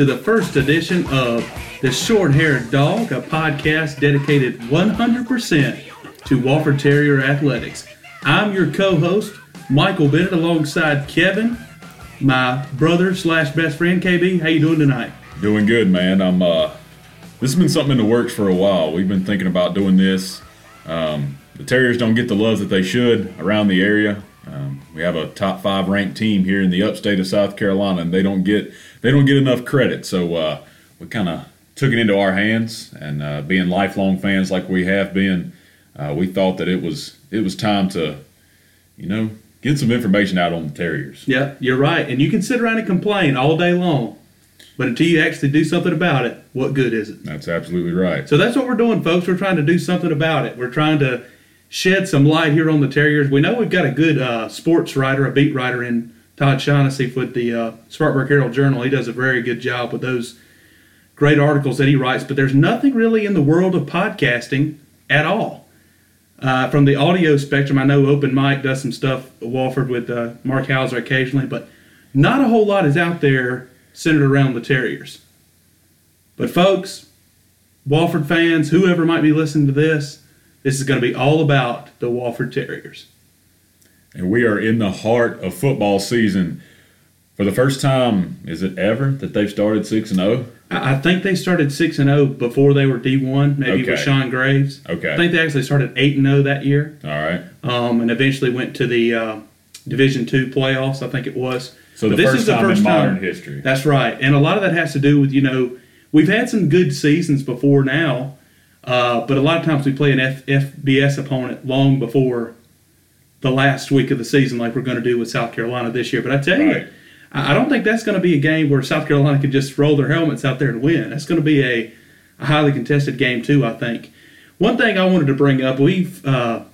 to the first edition of The Short Haired Dog, a podcast dedicated 100% to Wofford Terrier athletics. I'm your co-host, Michael Bennett, alongside Kevin, my brother slash best friend, KB. How you doing tonight? Doing good, man. I'm. uh This has been something in the works for a while. We've been thinking about doing this. Um, the Terriers don't get the love that they should around the area. Um, we have a top five ranked team here in the upstate of South Carolina, and they don't get they don't get enough credit. So uh, we kind of took it into our hands, and uh, being lifelong fans like we have been, uh, we thought that it was it was time to, you know, get some information out on the Terriers. Yeah, you're right. And you can sit around and complain all day long, but until you actually do something about it, what good is it? That's absolutely right. So that's what we're doing, folks. We're trying to do something about it. We're trying to shed some light here on the Terriers. We know we've got a good uh, sports writer, a beat writer in Todd Shanesy with the uh, Spartanburg Herald Journal. He does a very good job with those great articles that he writes, but there's nothing really in the world of podcasting at all. Uh, from the audio spectrum, I know Open Mike does some stuff Wofford with uh, Mark Hauser occasionally, but not a whole lot is out there centered around the Terriers. But folks, Wofford fans, whoever might be listening to this, this is going to be all about the Wofford Terriers. And we are in the heart of football season. For the first time, is it ever that they've started six and oh? zero? I I think they started six and zero before they were D one, maybe Okay. with Shawn Graves. Okay. I think they actually started eight and zero that year, All right. um, and eventually went to the uh, Division two playoffs. I think it was. So But this first is the time first in time- modern history. That's right, and a lot of that has to do with you know we've had some good seasons before now, uh, but a lot of times we play an F- FBS opponent long before the last week of the season, like we're going to do with South Carolina this year. But I tell you, Right. I I don't think that's going to be a game where South Carolina can just roll their helmets out there and win. That's going to be a, a highly contested game too. I think. One thing I wanted to bring up, we've uh,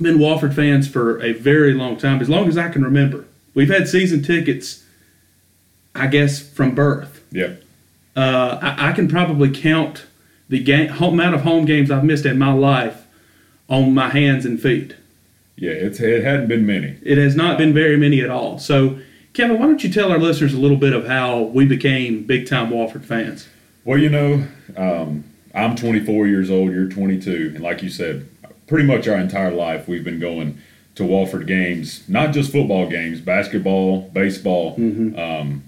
been Wofford fans for a very long time, as long as I can remember. We've had season tickets, I guess, from birth. Yeah. Uh, I, I can probably count the game, home, amount of home games I've missed in my life on my hands and feet. Yeah, it's it hadn't been many. It has not been very many at all. So, Kevin, why don't you tell our listeners a little bit of how we became big time Wofford fans? Well, you know, um, I'm 24 years old. You're 22, and like you said, pretty much our entire life we've been going to Wofford games, not just football games, basketball, baseball. Um,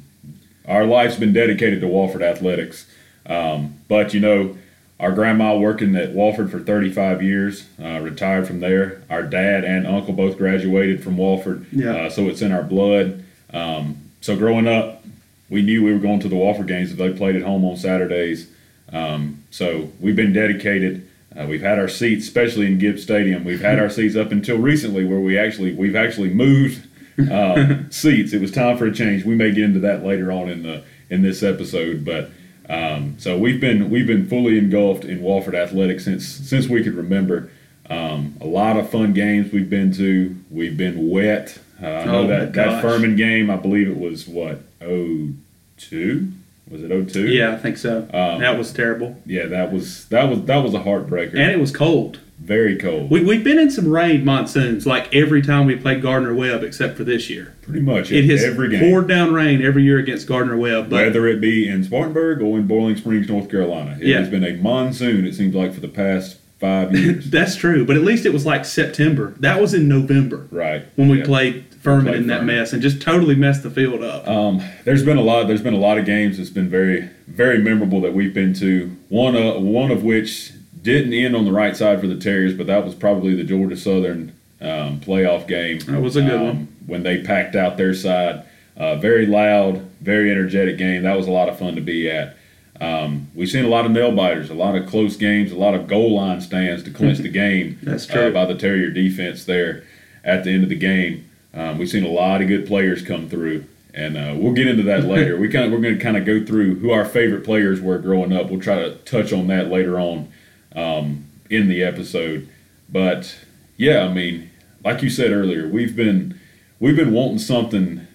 our life's been dedicated to Wofford athletics. Um, but you know, our grandma working at Wofford for 35 years, uh, retired from there. Our dad and uncle both graduated from Wofford, Yeah. uh, so it's in our blood. Um, so growing up, we knew we were going to the Wofford games if they played at home on Saturdays. Um, so we've been dedicated. Uh, we've had our seats, especially in Gibbs Stadium. We've had our seats up until recently, where we actually we've actually moved um, seats. It was time for a change. We may get into that later on in the in this episode, but um, so we've been we've been fully engulfed in Wofford athletics since since we could remember. Um, a lot of fun games we've been to. We've been wet. Uh, I know Oh, that that. Furman game. I believe it was what oh two. Was it 02? Yeah, I think so. Um, that was terrible. Yeah, that was that was that was a heartbreaker. And it was cold. Very cold. We, we've been in some rain monsoons like every time we played Gardner Webb except for this year. Pretty much It has every game. poured down rain every year against Gardner Webb. But Whether it be in Spartanburg or in Boiling Springs, North Carolina. It Yeah. has been a monsoon, it seems like, for the past five years. that's true. But at least it was like September. That was in November right. when we Yeah. played Furman Played in that Furman. mess and just totally messed the field up. Um, there's been a lot. There's been a lot of games that's been very, very memorable that we've been to. One, uh, one of which didn't end on the right side for the Terriers, but that was probably the Georgia Southern um, playoff game. That was a good um, one. when they packed out their side. Uh, very loud, very energetic game. That was a lot of fun to be at. Um, we've seen a lot of nail biters, a lot of close games, a lot of goal line stands to clinch the game. That's true. Uh, by the Terrier defense there at the end of the game. Um, we've seen a lot of good players come through, and uh, we'll get into that later. we kind of we're going to kind of go through who our favorite players were growing up. We'll try to touch on that later on um, in the episode. But yeah, I mean, like you said earlier, we've been we've been wanting something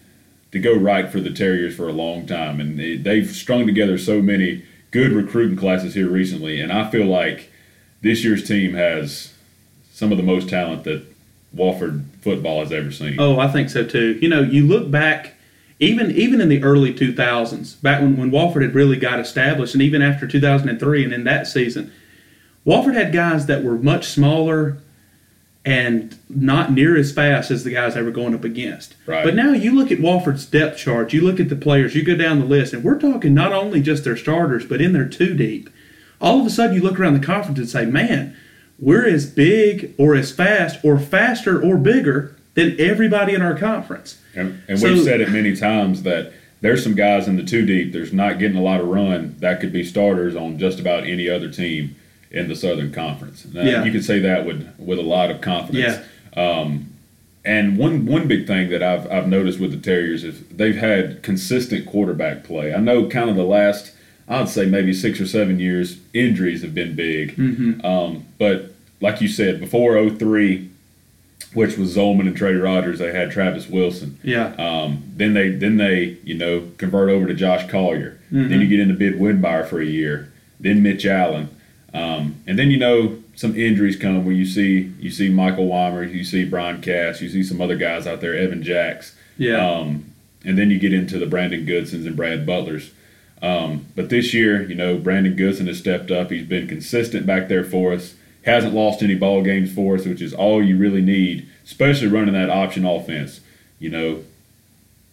to go right for the Terriers for a long time, and they, they've strung together so many good recruiting classes here recently, and I feel like this year's team has some of the most talent that Wofford football has ever seen. Oh, I think so too. You know, you look back, even even in the early 2000s, back when, when Wofford had really got established, and even after 2003 and in that season, Wofford had guys that were much smaller and not near as fast as the guys they were going up against. Right. But now you look at Wofford's depth chart, you look at the players, you go down the list, and we're talking not only just their starters, but in their two deep. All of a sudden, you look around the conference and say, man, we're as big or as fast or faster or bigger than everybody in our conference. And, and So- we've said it many times that there's some guys in the two deep. There's not getting a lot of run that could be starters on just about any other team in the Southern Conference. Now, Yeah. You can say that with with a lot of confidence. Yeah. And one one big thing that I've I've noticed with the Terriers is they've had consistent quarterback play. I know kind of the last I'd say maybe six or seven years injuries have been big. Mm-hmm. Um, but like you said, before 03, which was Zolman and Trey Rogers, they had Travis Wilson. Yeah. Um, then they then they you know convert over to Josh Collier. Mm-hmm. Then you get into Bid Winbire for a year. Then Mitch Allen, um, and then you know some injuries come where you see you see Michael Weimer, you see Brian Cass, you see some other guys out there, Evan Jacks. Yeah. Um, and then you get into the Brandon Goodsons and Brad Butlers. Um, but this year, you know, Brandon Goodson has stepped up. He's been consistent back there for us. Hasn't lost any ball games for us, which is all you really need, especially running that option offense. You know,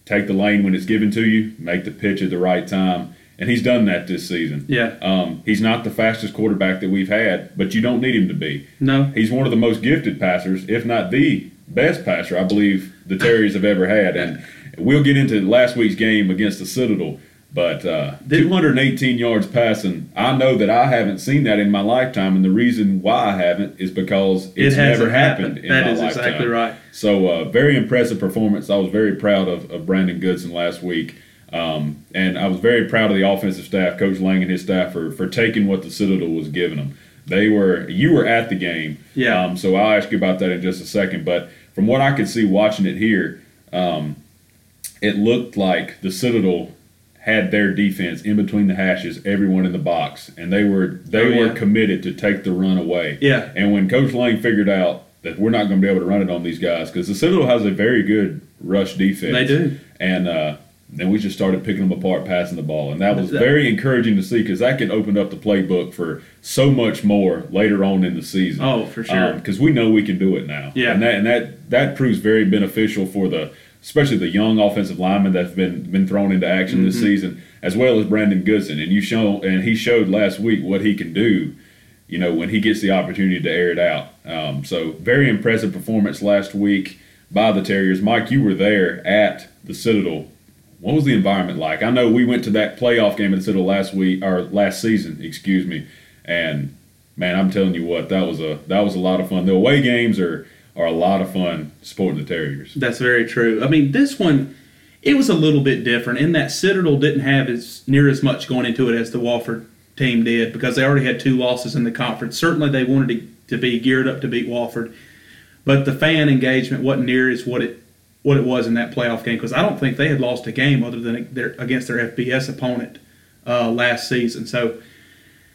take the lane when it's given to you, make the pitch at the right time, and he's done that this season. Yeah. Um, he's not the fastest quarterback that we've had, but you don't need him to be. no. He's one of the most gifted passers, if not the best passer I believe the Terriers have ever had. And we'll get into last week's game against the Citadel. But uh, Did- 218 yards passing, I know that I haven't seen that in my lifetime, and the reason why I haven't is because it's it never happened, in That my is lifetime. exactly right. So, uh, very impressive performance. I was very proud of, of Brandon Goodson last week. Um, and I was very proud of the offensive staff, Coach Lang and his staff, for, for taking what the Citadel was giving them. They were, you were at the game. Yeah. Um, so I'll ask you about that in just a second. But from what I could see watching it here, um, it looked like the Citadel had their defense in between the hashes, everyone in the box, and they were they Oh, were committed to take the run away. Yeah. And when Coach Lang figured out that we're not going to be able to run it on these guys because the Citadel has a very good rush defense. They do. And uh, then we just started picking them apart, passing the ball, and that was very encouraging to see because that can open up the playbook for so much more later on in the season. Oh, for sure. Because we know we can do it now. Yeah. And that and that that proves very beneficial for the especially the young offensive linemen that's been been thrown into action this Mm-hmm. season, as well as Brandon Goodson. And you show and he showed last week what he can do. You know when he gets the opportunity to air it out. Um, so very impressive performance last week by the Terriers. Mike, you were there at the Citadel. What was the environment like? I know we went to that playoff game at Citadel last week or last season, excuse me, and man, I'm telling you what, that was a that was a lot of fun. The away games are are a lot of fun supporting the Terriers. That's very true. I mean, this one, it was a little bit different in that Citadel didn't have as near as much going into it as the Wofford team did because they already had two losses in the conference. Certainly, they wanted to, to be geared up to beat Wofford, but the fan engagement wasn't near as what it what it was in that playoff game because I don't think they had lost a game other than their, against their FBS opponent uh, last season. So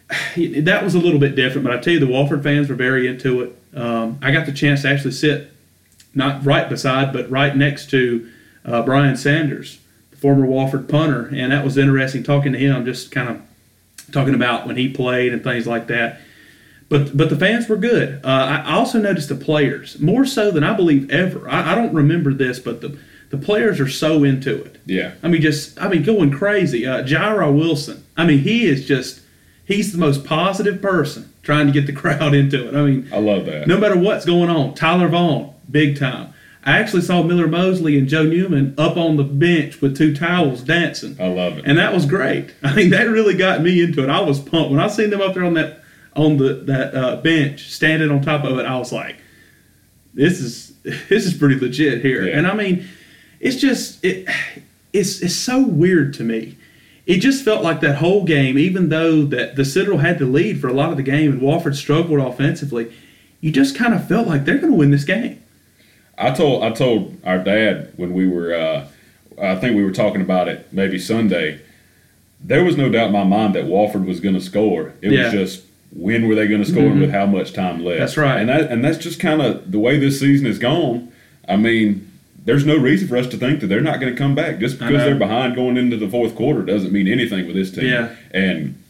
that was a little bit different. But I tell you, the Wofford fans were very into it. Um, I got the chance to actually sit not right beside, but right next to uh, Brian Sanders, the former Wofford punter, and that was interesting talking to him, just kind of talking about when he played and things like that. But but the fans were good. Uh, I also noticed the players more so than I believe ever. I, I don't remember this, but the the players are so into it. Yeah. I mean, just I mean, going crazy. Uh, Jaira Wilson. I mean, he is just he's the most positive person trying to get the crowd into it. I mean, I love that. no matter what's going on. Tyler Vaughn, big time. I actually saw Miller Mosley and Joe Newman up on the bench with two towels dancing. I love it. And that was great. I mean, that really got me into it. I was pumped when I seen them up there on that on the that uh, bench, standing on top of it. I was like, "This is this is pretty legit here." Yeah. And I mean, it's just it it's it's so weird to me. It just felt like that whole game, even though that the Citadel had the lead for a lot of the game and Wofford struggled offensively, you just kind of felt like they're going to win this game. I told I told our dad when we were uh, I think we were talking about it maybe Sunday. There was no doubt in my mind that Wofford was going to score. It Yeah. was just when were they going to score and with how much time left. That's right. And that and that's just kind of the way this season has gone. I mean, there's no reason for us to think that they're not going to come back just because they're behind going into the fourth quarter doesn't mean anything with this team. Yeah. And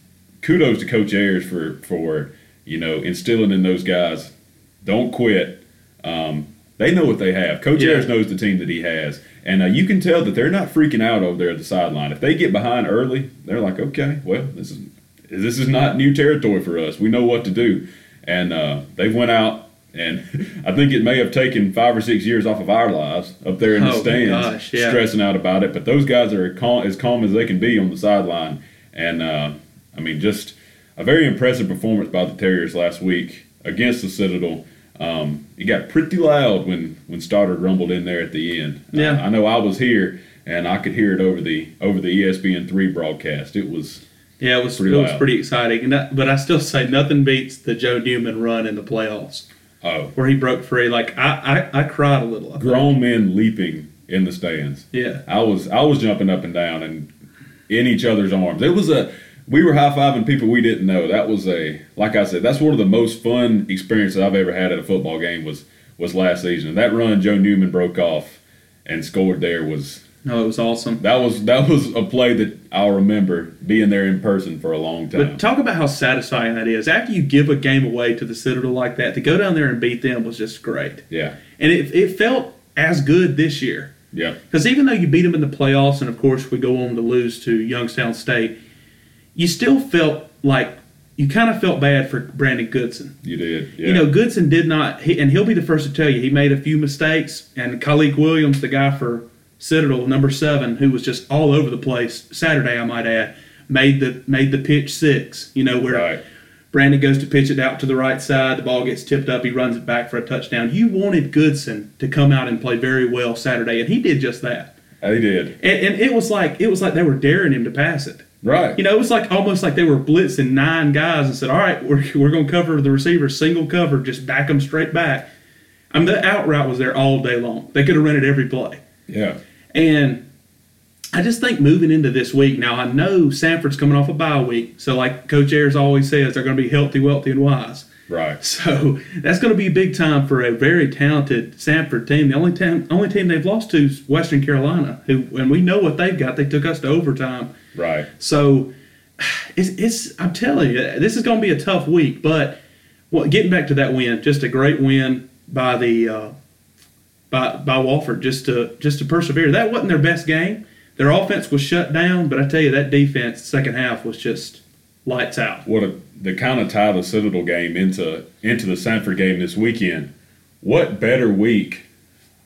kudos to Coach Ayers for for you know instilling in those guys, don't quit. Um, they know what they have. Coach Yeah. Ayers knows the team that he has, and uh, you can tell that they're not freaking out over there at the sideline. If they get behind early, they're like, okay, well, this is this is not new territory for us. We know what to do, and uh, they went out. And I think it may have taken five or six years off of our lives up there in the Oh, stands, gosh, yeah. stressing out about it. But those guys are calm, as calm as they can be on the sideline. And uh, I mean, just a very impressive performance by the Terriers last week against the Citadel. Um, it got pretty loud when when Stoddard rumbled in there at the end. Yeah. Uh, I know I was here and I could hear it over the over the ESPN three broadcast. It was Yeah, it was Pretty it was pretty exciting. And that, but I still say nothing beats the Joe Newman run in the playoffs oh where he broke free. Like I I, I cried a little. I think. grown men leaping in the stands. Yeah. I was I was jumping up and down and in each other's arms. It was a we were high fiving people we didn't know. That was a like I said, that's one of the most fun experiences I've ever had at a football game was was last season. And That run Joe Newman broke off and scored there was No, it was awesome. that was that was a play that I'll remember being there in person for a long time. But talk about how satisfying that is. After you give a game away to the Citadel like that, to go down there and beat them was just great. yeah. And it, it felt as good this year. Yeah. Because even though you beat them in the playoffs, and of course we go on to lose to Youngstown State, you still felt like you kind of felt bad for Brandon Goodson. You did. Yeah. You know, Goodson did not, he, and he'll be the first to tell you, he made a few mistakes. And Khalik Williams, the guy for Citadel, number seven, who was just all over the place Saturday, I might add, made the made the pitch six. You know where right. Brandon goes to pitch it out to the right side, the ball gets tipped up, he runs it back for a touchdown. You wanted Goodson to come out and play very well Saturday, and he did just that. He did. And, and it was like it was like they were daring him to pass it. Right. You know, it was like almost like they were blitzing nine guys and said, "All right, we're, we're going to cover the receiver single cover, just back them straight back." I mean, the out route was there all day long. They could have run it every play. Yeah. And I just think moving into this week now, I know Samford's coming off a bye week, so like Coach Ayers always says, they're going to be healthy, wealthy, and wise. Right. So that's going to be a big time for a very talented Samford team. The only team, only team they've lost to is Western Carolina, who, and we know what they've got. They took us to overtime. Right. So it's, it's I'm telling you, this is going to be a tough week. But well, getting back to that win, just a great win by the uh, by by Wofford, just to just to persevere. That wasn't their best game. Their offense was shut down, but I tell you, that defense second half was just lights out. what a the kind of tie the Citadel game into into the Samford game this weekend. What better week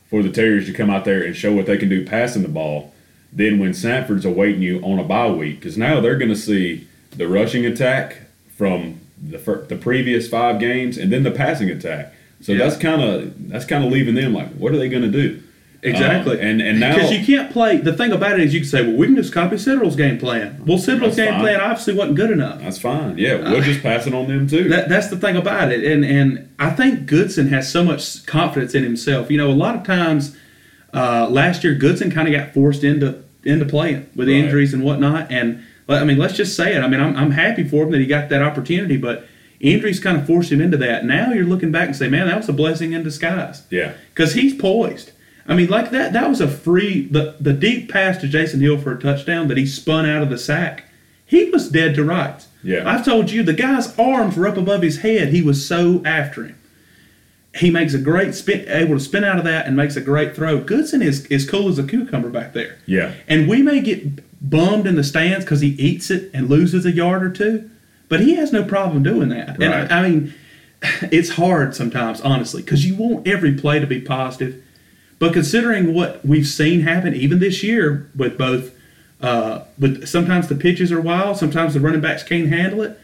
for the Terriers to come out there and show what they can do passing the ball than when Samford's awaiting you on a bye week? Because now they're going to see the rushing attack from the the previous five games and then the passing attack. So Yeah. that's kind of that's kind of leaving them like, what are they going to do? Exactly. Um, and and now Because you can't play. The thing about it is, you can say, "Well, we can just copy Citadel's game plan." Well, Citadel's game fine. plan obviously wasn't good enough. that's fine. Yeah, we'll just pass it on them too. That, that's the thing about it, and and I think Goodson has so much confidence in himself. You know, a lot of times uh, last year Goodson kind of got forced into into playing with Right. injuries and whatnot. And I mean, let's just say it. I mean, I'm I'm happy for him that he got that opportunity, but injuries kind of forced him into that. Now you're looking back and say, man, that was a blessing in disguise yeah, because he's poised. I mean, like that. That was a free the the deep pass to Jason Hill for a touchdown that he spun out of the sack. He was dead to rights. Yeah. I've told you the guy's arms were up above his head. He was so after him. He makes a great spin, able to spin out of that, and makes a great throw. Goodson is is cool as a cucumber back there. yeah. And we may get bummed in the stands because he eats it and loses a yard or two, but he has no problem doing that. Right. And I, I mean, it's hard sometimes, honestly, because you want every play to be positive. But considering what we've seen happen even this year with both, uh, with sometimes the pitches are wild, sometimes the running backs can't handle it.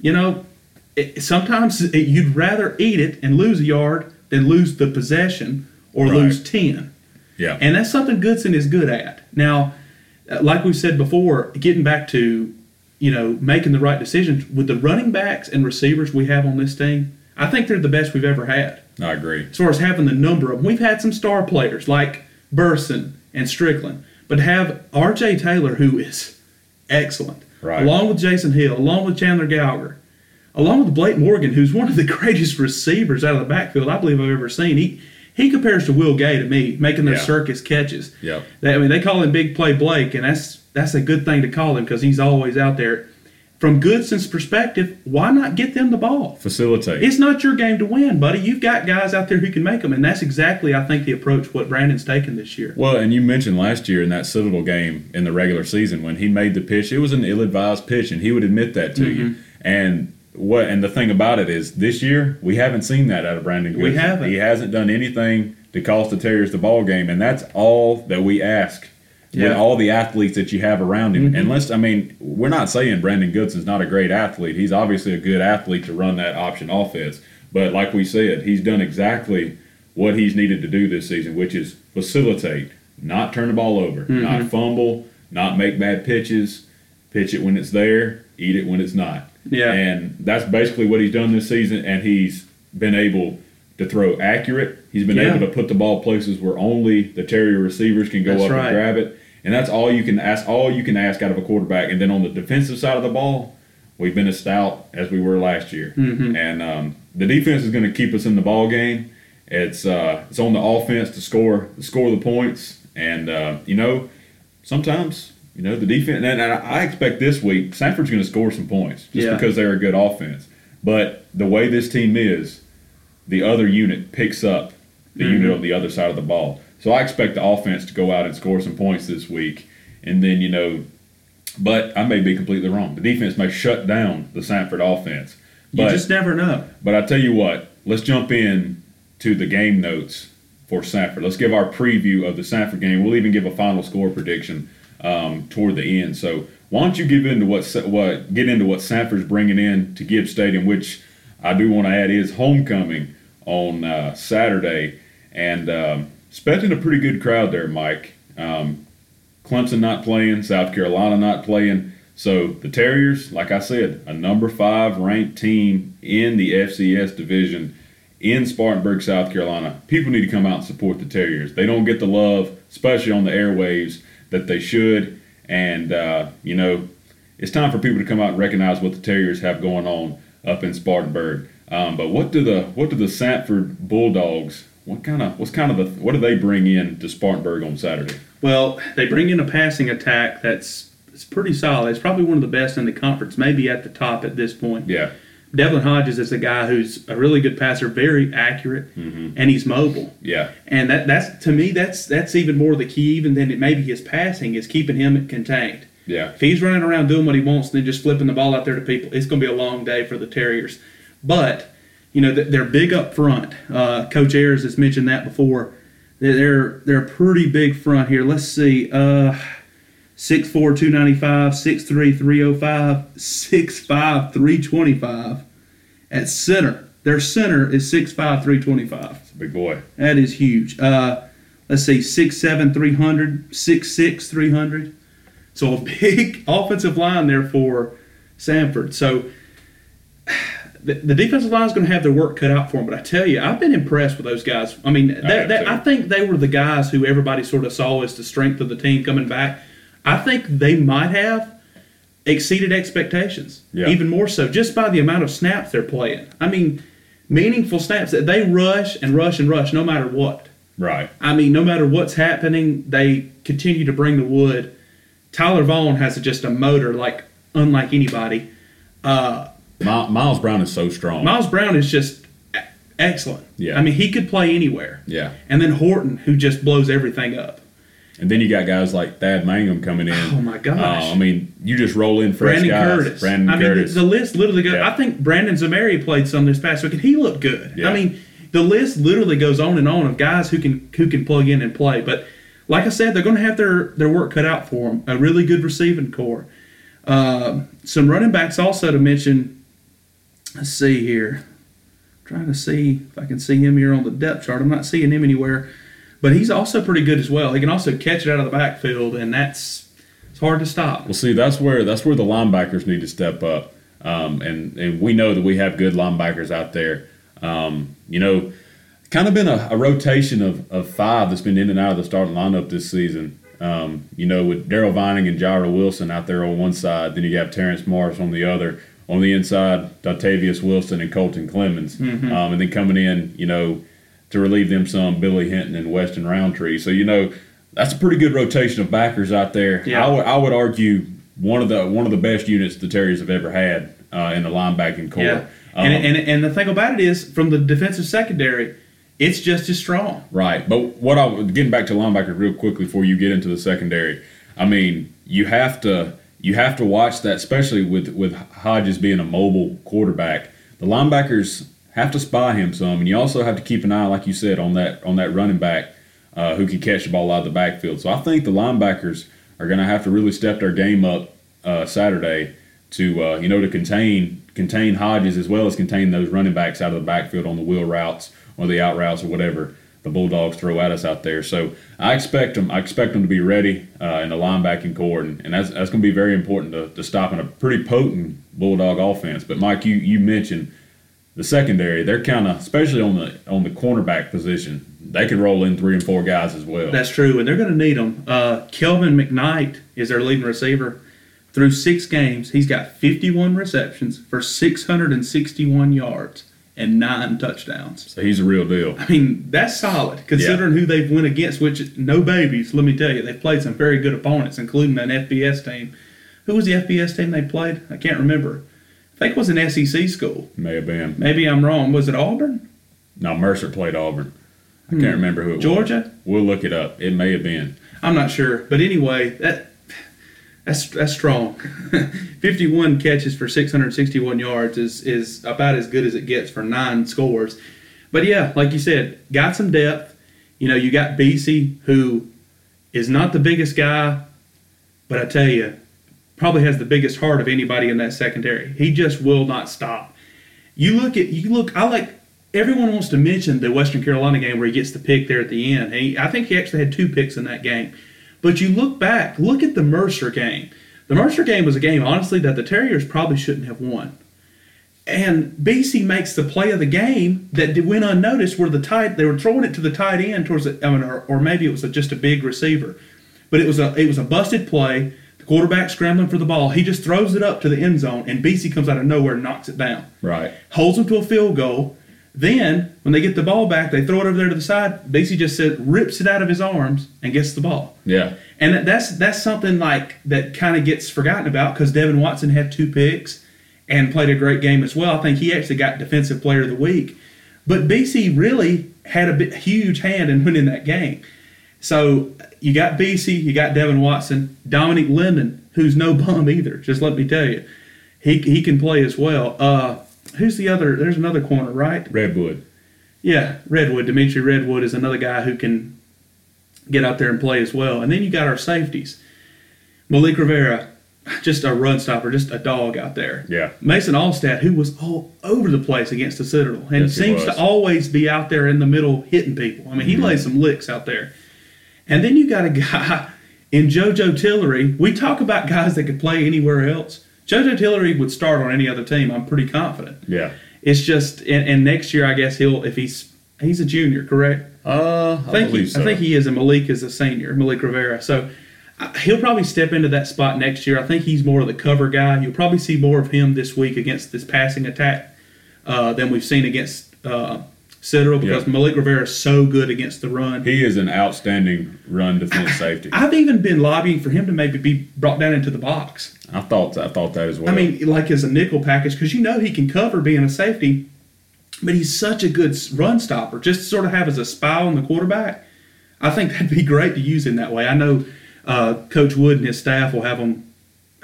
You know, it, sometimes it, you'd rather eat it and lose a yard than lose the possession or Right. lose ten. Yeah. And that's something Goodson is good at. Now, uh, like we said before, getting back to, you know, making the right decisions with the running backs and receivers we have on this team, I think they're the best we've ever had. I agree. As far as having the number of them. We've had some star players like Burson and Strickland, but have R.J. Taylor, who is excellent, Right. along with Jason Hill, along with Chandler Gallagher, along with Blake Morgan, who's one of the greatest receivers out of the backfield I believe I've ever seen. He he compares to Will Gay to me, making those Yeah. circus catches. Yeah. They, I mean, they call him Big Play Blake, and that's that's a good thing to call him because he's always out there. From Goodson's perspective, why not get them the ball? Facilitate. It's not your game to win, buddy. You've got guys out there who can make them, and that's exactly, I think, the approach what Brandon's taken this year. Well, and you mentioned last year in that Citadel game in the regular season when he made the pitch, it was an ill-advised pitch, and he would admit that to you. Mm-hmm. And what? And the thing about it is, this year we haven't seen that out of Brandon. We Goodson. haven't. He hasn't done anything to cost the Terriers the ball game, and that's all that we ask. With Yeah. Mm-hmm. all the athletes that you have around him, and let's, I mean, we're not saying Brandon Goodson's not a great athlete. He's obviously a good athlete to run that option offense. But like we said, he's done exactly what he's needed to do this season, which is facilitate, not turn the ball over, Mm-hmm. not fumble, not make bad pitches, pitch it when it's there, eat it when it's not. Yeah. And that's basically what he's done this season, and he's been able to throw accurate. He's been Yeah. able to put the ball places where only the Terrier receivers can go That's up right. and grab it. And that's all you can ask all you can ask out of a quarterback. And then on the defensive side of the ball, we've been as stout as we were last year. Mm-hmm. And um, the defense is going to keep us in the ball game. It's uh, it's on the offense to score to score the points. And uh, you know, sometimes you know the defense. And, I expect this week Samford's going to score some points just Yeah. because they're a good offense. But the way this team is, the other unit picks up the Mm-hmm. unit on the other side of the ball. So I expect the offense to go out and score some points this week. And then, you know, but I may be completely wrong. The defense may shut down the Samford offense. You But, just never know. but I tell you what, let's jump in to the game notes for Samford. Let's give our preview of the Samford game. We'll even give a final score prediction um, toward the end. So why don't you give into what what get into what Samford's bringing in to Gibbs Stadium, which I do want to add is homecoming on uh, Saturday, and um, expecting a pretty good crowd there, Mike. Um, Clemson not playing, South Carolina not playing. So the Terriers, like I said, a number five ranked team in the FCS division in Spartanburg, South Carolina. People need to come out and support the Terriers. They don't get the love, especially on the airwaves, that they should. And uh, you know, it's time for people to come out and recognize what the Terriers have going on up in Spartanburg. Um, but what do the what do the Samford Bulldogs? What kind of what's kind of the what do they bring in to Spartanburg on Saturday? Well, they bring in a passing attack that's it's pretty solid. It's probably one of the best in the conference, maybe at the top at this point. Yeah, Devlin Hodges is a guy who's a really good passer, very accurate, and he's mobile. yeah, And that that's to me that's that's even more the key even than it maybe his passing is keeping him contained. yeah. If he's running around doing what he wants and then just flipping the ball out there to people, it's going to be a long day for the Terriers. But you know they're big up front. Uh, Coach Ayers has mentioned that before. They're they're, they're a pretty big front here. Let's see. Uh, 6'4", 295, 6'3", 305, 6'5", 325. At center, their center is 6'5", 325. It's a big boy. That is huge. Uh, let's see, 6'7", 300, 6'6", 300. So a big offensive line there for Samford. So the, the defensive line is going to have their work cut out for them. But I tell you, I've been impressed with those guys. I mean, that, that. I think they were the guys who everybody sort of saw as the strength of the team coming back. I think they might have exceeded expectations, Yeah. even more so, just by the amount of snaps they're playing. I mean, meaningful snaps that they rush and rush and rush no matter what. Right. I mean, no matter what's happening, they continue to bring the wood. Tyler Vaughn has just a motor like unlike anybody. Uh, Mi- Miles Brown is so strong. Miles Brown is just excellent. Yeah. I mean, he could play anywhere. yeah. And then Horton, who just blows everything up. And then you got guys like Thad Mangum coming in. Oh, my gosh. Uh, I mean, you just roll in fresh Brandon guys. Curtis. Brandon I mean, Curtis. the, the list literally goes. Yeah. I think Brandon Zamari played some this past week, and he looked good. Yeah. I mean, the list literally goes on and on of guys who can who can plug in and play. But like I said, they're going to have their their work cut out for them. A really good receiving core. Uh, some running backs also to mention. Let's see here. trying to see if I can see him here on the depth chart. I'm not seeing him anywhere, but he's also pretty good as well. He can also catch it out of the backfield, and that's it's hard to stop. Well, see, that's where that's where the linebackers need to step up, um, and and we know that we have good linebackers out there. Um, you know, kind of been a, a, rotation of, of five that's been in and out of the starting lineup this season. Um, you know, with Daryl Vining and Jairo Wilson out there on one side, then you have Terrence Morris on the other. On the inside, Dontayvius Wilson and Colton Clemens, Mm-hmm. um, and then coming in, you know, to relieve them some Billy Hinton and Weston Roundtree. So you know, that's a pretty good rotation of backers out there. Yeah. I would would argue one of the one of the best units the Terriers have ever had uh, in the linebacking core. Yeah. Um, and, and and the thing about it is, from the defensive secondary, it's just as strong. Right, but what I getting back to linebacker real quickly before you get into the secondary. I mean, you have to you have to watch that, especially with with Hodges being a mobile quarterback. The linebackers have to spy him some, and you also have to keep an eye, like you said, on that on that running back uh, who can catch the ball out of the backfield. So I think the linebackers are going to have to really step their game up uh, Saturday to uh, you know to contain contain Hodges as well as contain those running backs out of the backfield on the wheel routes or the out routes or whatever the Bulldogs throw at us out there. So I expect them. I expect them to be ready uh, in the linebacking core, and, and that's, that's going to be very important to, to stopping a pretty potent Bulldog offense. But Mike, you you mentioned the secondary. They're kind of, especially on the on the cornerback position, they could roll in three and four guys as well. That's true, and they're going to need them. Uh, Kelvin McKnight is their leading receiver. Through six games, he's got 51 receptions for 661 yards and nine touchdowns. so he's a real deal. I mean, that's solid considering who they've went against, which no babies, let me tell you. They've played some very good opponents, including an FBS team. Who was the FBS team they played? I can't remember. I think it was an SEC school. May have been. Maybe I'm wrong. Was it Auburn? No, Mercer played Auburn. I can't hmm. remember who it was. Georgia? We'll look it up. It may have been. I'm not sure, but anyway, that that's that's strong. 51 catches for 661 yards is is about as good as it gets for nine scores. But yeah, like you said, got some depth. You know, you got BC who is not the biggest guy, but I tell you, probably has the biggest heart of anybody in that secondary. He just will not stop. You look at you look. I like everyone wants to mention the Western Carolina game where he gets the pick there at the end. He, I think he actually had two picks in that game. But you look back, look at the Mercer game. The Mercer game was a game, honestly, that the Terriers probably shouldn't have won. And BC makes the play of the game that went unnoticed where the tight they were throwing it to the tight end towards the, I mean, or, or maybe it was a, just a big receiver, but it was a it was a busted play. Quarterback scrambling for the ball, he just throws it up to the end zone, and BC comes out of nowhere and knocks it down Right. holds them to a field goal. Then, when they get the ball back, they throw it over there to the side. BC just said, rips it out of his arms and gets the ball. Yeah. And that's that's something like that kind of gets forgotten about because Devin Watson had two picks and played a great game as well. I think he actually got Defensive Player of the Week. But BC really had a bit, huge hand in winning that game. So you got BC, you got Devin Watson, Dominic Linden, who's no bum either. Just let me tell you, he he can play as well. Uh, who's the other? There's another corner, right? Redwood. Yeah, Redwood. Dimitri Redwood is another guy who can get out there and play as well. And then you got our safeties. Malik Rivera, just a run stopper, just a dog out there. Yeah. Mason Allstat, who was all over the place against the Citadel and Yes, seems to always be out there in the middle hitting people. I mean, he lays some licks out there. And then you got a guy in JoJo Tillery. We talk about guys that could play anywhere else. JoJo Tillery would start on any other team. I'm pretty confident. Yeah. It's just, and, and next year, I guess he'll, if he's, he's a junior, correct? Uh, I, I think, he, so. I think he is, and Malik is a senior, Malik Rivera. So uh, he'll probably step into that spot next year. I think he's more of the cover guy. You'll probably see more of him this week against this passing attack uh, than we've seen against uh, Citadel because Yeah. Malik Rivera is so good against the run. he is an outstanding run defense safety. I've even been lobbying for him to maybe be brought down into the box. I thought I thought that as well. I mean, like as a nickel package, because you know he can cover being a safety, but he's such a good run stopper. Just to sort of have as a spy on the quarterback, I think that'd be great to use him that way. I know uh, Coach Wood and his staff will have him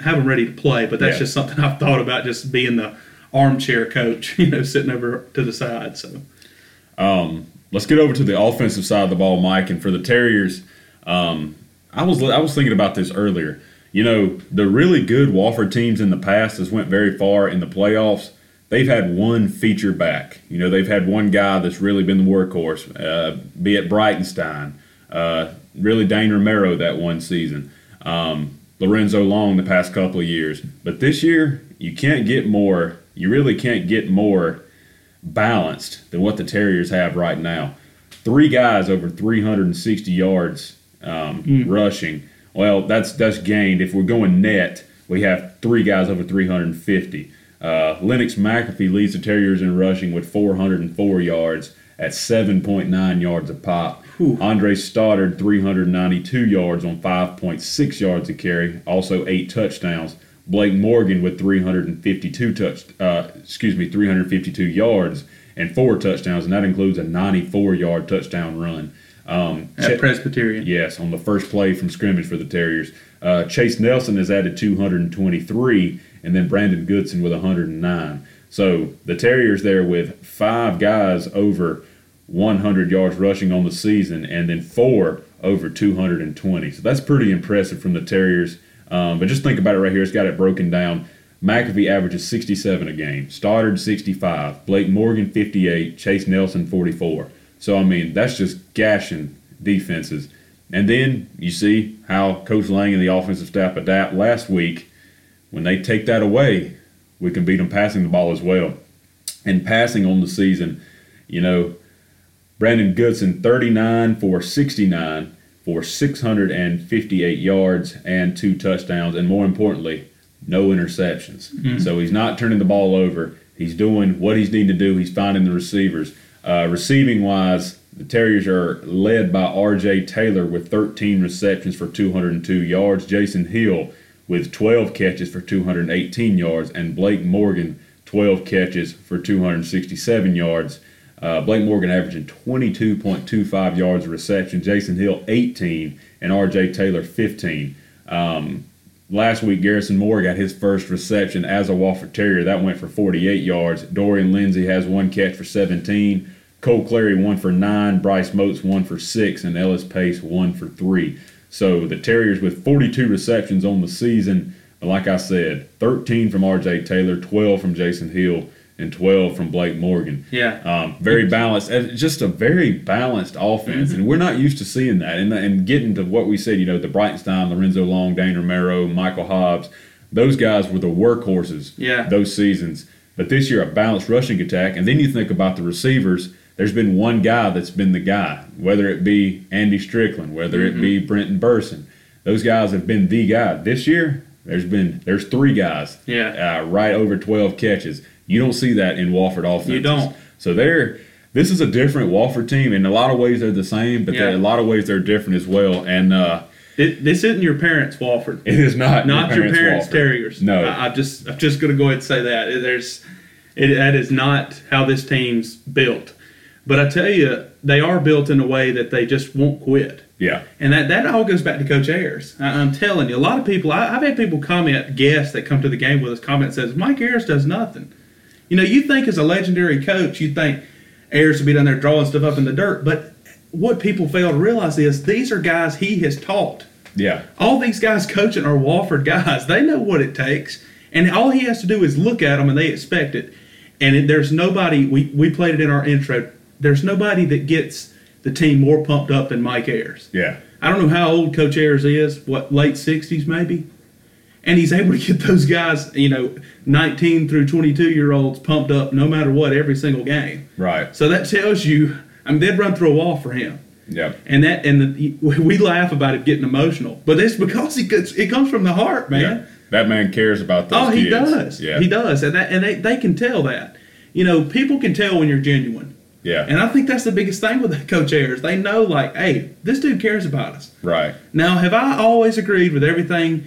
have him ready to play, but that's Yeah. just something I've thought about, just being the armchair coach, you know, sitting over to the side. So Um, let's get over to the offensive side of the ball, Mike. And for the Terriers, um, I was I was thinking about this earlier. You know, the really good Wofford teams in the past has went very far in the playoffs. They've had one feature back. You know, they've had one guy that's really been the workhorse, uh, be it Breitenstein, uh, really Dane Romero that one season, um, Lorenzo Long the past couple of years. But this year, you can't get more. You really can't get more balanced than what the Terriers have right now. Three guys over 360 yards um, rushing. Well, that's that's gained. If we're going net, we have three guys over 350. Uh, Lennox McAfee leads the Terriers in rushing with 404 yards at 7.9 yards a pop. Andre Stoddard 392 yards on 5.6 yards a carry, also eight touchdowns. Blake Morgan with 352 touch, uh, excuse me, 352 yards and four touchdowns, and that includes a 94-yard touchdown run. Um, At Chet- Presbyterian. Yes, on the first play from scrimmage for the Terriers. Uh, Chase Nelson has added 223, and then Brandon Goodson with 109. So the Terriers there with five guys over 100 yards rushing on the season, and then four over 220. So that's pretty impressive from the Terriers. Um, but just think about it right here. It's got it broken down. McAfee averages 67 a game, Stoddard 65, Blake Morgan 58, Chase Nelson 44. So I mean that's just gashing defenses. And then you see how Coach Lang and the offensive staff adapt last week. When they take that away, we can beat them passing the ball as well. And passing on the season, you know, Brandon Goodson 39 for 69 for 658 yards and two touchdowns, and more importantly, no interceptions. So he's not turning the ball over. He's doing what he's need to do. He's finding the receivers. Uh, receiving wise, the Terriers are led by R.J. Taylor with 13 receptions for 202 yards. Jason Hill with 12 catches for 218 yards, and Blake Morgan 12 catches for 267 yards. Uh, Blake Morgan averaging 22.25 yards of reception. Jason Hill 18, and R.J. Taylor 15. Um, last week, Garrison Moore got his first reception as a Wofford Terrier. That went for 48 yards. Dorian Lindsay has one catch for 17. Cole Clary one for nine. Bryce Motes one for six, and Ellis Pace one for three. So the Terriers with 42 receptions on the season. Like I said, 13 from R.J. Taylor, 12 from Jason Hill, and 12 from Blake Morgan. Yeah. Um, very balanced, just a very balanced offense, Mm-hmm. and we're not used to seeing that. And, and getting to what we said, you know, the Breitenstein, Lorenzo Long, Dane Romero, Michael Hobbs, those guys were the workhorses Yeah. those seasons. But this year, a balanced rushing attack, and then you think about the receivers. There's been one guy that's been the guy, whether it be Andy Strickland, whether it be Mm-hmm. Brenton Burson. Those guys have been the guy. This year, there's been there's three guys, Yeah. uh, right over 12 catches. You don't see that in Wofford offense. You don't. So they're this is a different Wofford team. In a lot of ways, they're the same, but Yeah. in a lot of ways, they're different as well. And uh, It, this isn't your parents' Wofford. it is not not your parents' Wofford. terriers. No. I, I'm just I'm just gonna go ahead and say that there's it, that is not how this team's built. But I tell you, they are built in a way that they just won't quit. Yeah, And that, that all goes back to Coach Ayers. I, I'm telling you, a lot of people, I, I've had people comment, guests that come to the game with us, comment says, Mike Ayers does nothing. You know, you think as a legendary coach, you think Ayers would be down there drawing stuff up in the dirt. But what people fail to realize is these are guys he has taught yeah, all these guys coaching are Wofford guys. They know what it takes, and all he has to do is look at them, and they expect it. And it, there's nobody. We we played it in our intro. There's nobody that gets the team more pumped up than Mike Ayers. yeah. I don't know how old Coach Ayers is. What late '60s maybe, and he's able to get those guys, you know, 19 through 22 year olds pumped up no matter what every single game. Right. So that tells you, I mean, they'd run through a wall for him Yeah. and that and the, we laugh about it getting emotional, but it's because he gets, it comes from the heart, man. Yeah. That man cares about those Oh, he kids. does. Yeah. He does, and that and they, they can tell that. You know, people can tell when you're genuine, Yeah. and I think that's the biggest thing with Coach Ayers. They know, like, hey, this dude cares about us. right. Now, have I always agreed with everything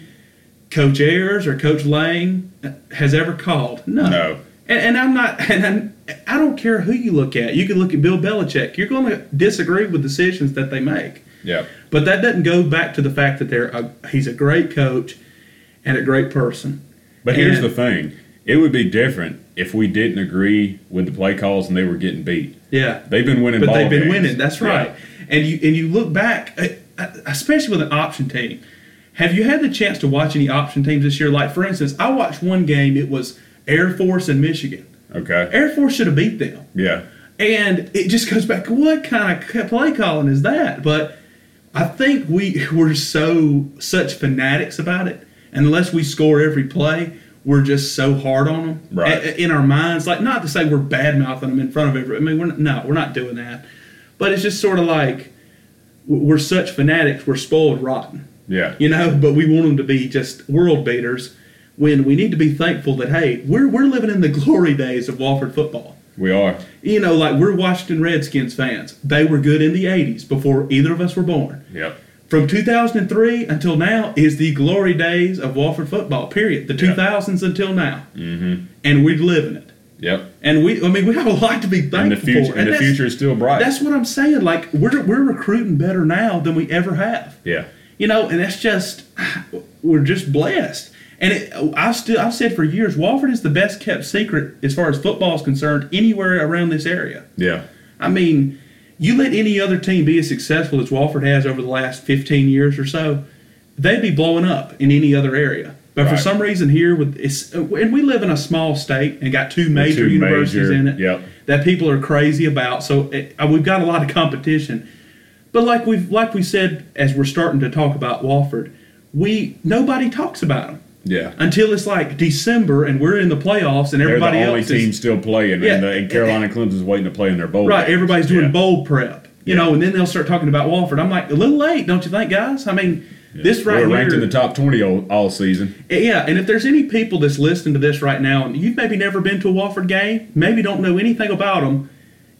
Coach Ayers or Coach Lane has ever called? No. No. And, and I'm not, and I'm, I don't care who you look at. You can look at Bill Belichick. You're going to disagree with decisions that they make. Yep. But that doesn't go back to the fact that they're a, he's a great coach and a great person. But here's the thing: It would be different if we didn't agree with the play calls and they were getting beat. Yeah, They've been winning, but ball they've been games. winning. That's Yeah. right. And you and you look back, especially with an option team. Have you had the chance to watch any option teams this year? Like for instance, I watched one game. It was Air Force and Michigan. Okay. Air Force should have beat them. Yeah. And it just goes back, what kind of play calling is that? But I think we we're so such fanatics about it. And unless we score every play, we're just so hard on them Right. A- in our minds. Like not to say we're bad mouthing them in front of everyone. I mean, we're not, no, we're not doing that. But it's just sort of like we're such fanatics. We're spoiled rotten, Yeah. you know. But we want them to be just world beaters. When we need to be thankful that hey, we're we're living in the glory days of Wofford football We are. you know, like we're Washington Redskins fans. They were good in the 80s before either of us were born. Yep. From 2003 until now is the glory days of Wofford football, period. The Yeah. 2000s until now. Mm-hmm. And we're living it. Yep. And we, I mean, we have a lot to be thankful And the future for. and the future is still bright. That's what I'm saying. Like, we're, we're recruiting better now than we ever have. yeah. You know, and that's just we're just blessed. And it, I still I've said for years, Wofford is the best kept secret as far as football is concerned anywhere around this area. Yeah. I mean, you let any other team be as successful as Wofford has over the last 15 years or so, they'd be blowing up in any other area. But for some reason here, with it's, and we live in a small state and got two major two universities major- in it yep. that people are crazy about. So it, uh, we've got a lot of competition. But like we've like we said as we're starting to talk about Wofford, we nobody talks about them Yeah. until it's like December and we're in the playoffs and They're everybody the only else team is still playing, Yeah. and, the, and Carolina Clemson's waiting to play in their bowl. Right, games. everybody's doing Yeah. bowl prep, you Yeah. know, and then they'll start talking about Wofford. I'm like, a little late, don't you think, guys? I mean, this right We're ranked here, in the top twenty all, all season. Eh, yeah. And if there's any people that's listening to this right now, and you've maybe never been to a Wofford game, maybe don't know anything about them,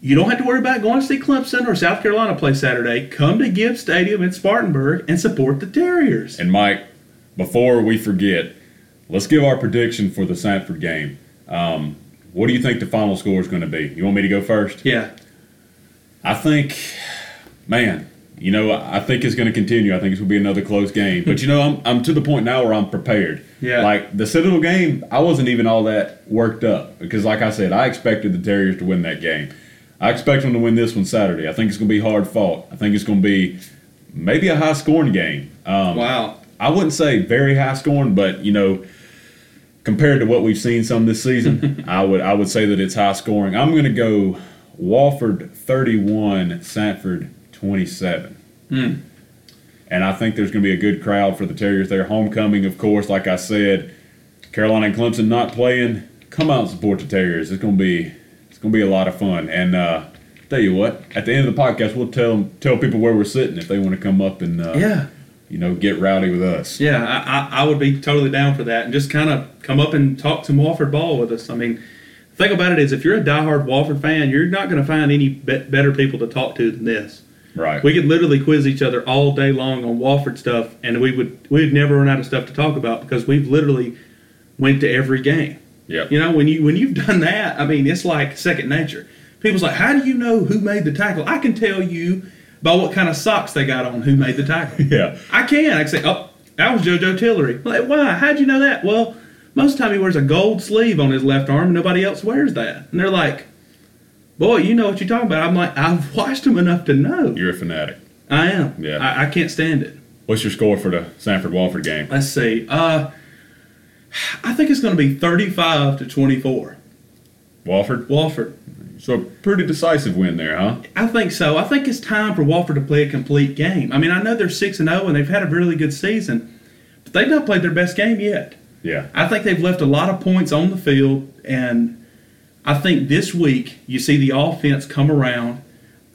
you don't have to worry about going to see Clemson or South Carolina play Saturday. Come to Gibbs Stadium in Spartanburg and support the Terriers. And Mike, before we forget, let's give our prediction for the Samford game. Um, what do you think the final score is going to be? You want me to go first? Yeah, I think, man, you know, I think it's going to continue. I think it's going to be another close game. But you know, I'm I'm to the point now where I'm prepared. Yeah. Like the Citadel game, I wasn't even all that worked up because, like I said, I expected the Terriers to win that game. I expect them to win this one Saturday. I think it's going to be hard fought. I think it's going to be maybe a high scoring game. Um, wow. I wouldn't say very high scoring, but you know, compared to what we've seen some this season, I would I would say that it's high scoring. I'm going to go Wofford 31, Samford 27. And I think there's going to be a good crowd for the Terriers. there. homecoming, of course, like I said, Carolina and Clemson not playing. Come out and support the Terriers. It's going to be to be a lot of fun. And uh, tell you what, at the end of the podcast, we'll tell tell people where we're sitting if they want to come up and uh, Yeah. you know get rowdy with us. Yeah, I, I, I would be totally down for that, and just kind of come up and talk some Wofford ball with us. I mean, the thing about it is, if you're a diehard Wofford fan, you're not going to find any be- better people to talk to than this. Right. We could literally quiz each other all day long on Wofford stuff, and we would we'd never run out of stuff to talk about because we've literally went to every game. Yep. You know, when you when you've done that, I mean, it's like second nature. People's like, "How do you know who made the tackle?" I can tell you by what kind of socks they got on who made the tackle. Yeah. I can. I can say, oh, that was JoJo Tillery. Like, why? How'd you know that? Well, most of the time he wears a gold sleeve on his left arm, and nobody else wears that. And they're like, boy, you know what you're talking about. I'm like, I've watched him enough to know. You're a fanatic. I am. Yeah. I, I can't stand it. What's your score for the Samford Wofford game? Let's see. Uh, I think it's going to be 35 to 24. Wofford? Wofford. So a pretty decisive win there, huh? I think so. I think it's time for Wofford to play a complete game. I mean, I know they're 6 and 0 and they've had a really good season, but they've not played their best game yet. Yeah. I think they've left a lot of points on the field, and I think this week you see the offense come around.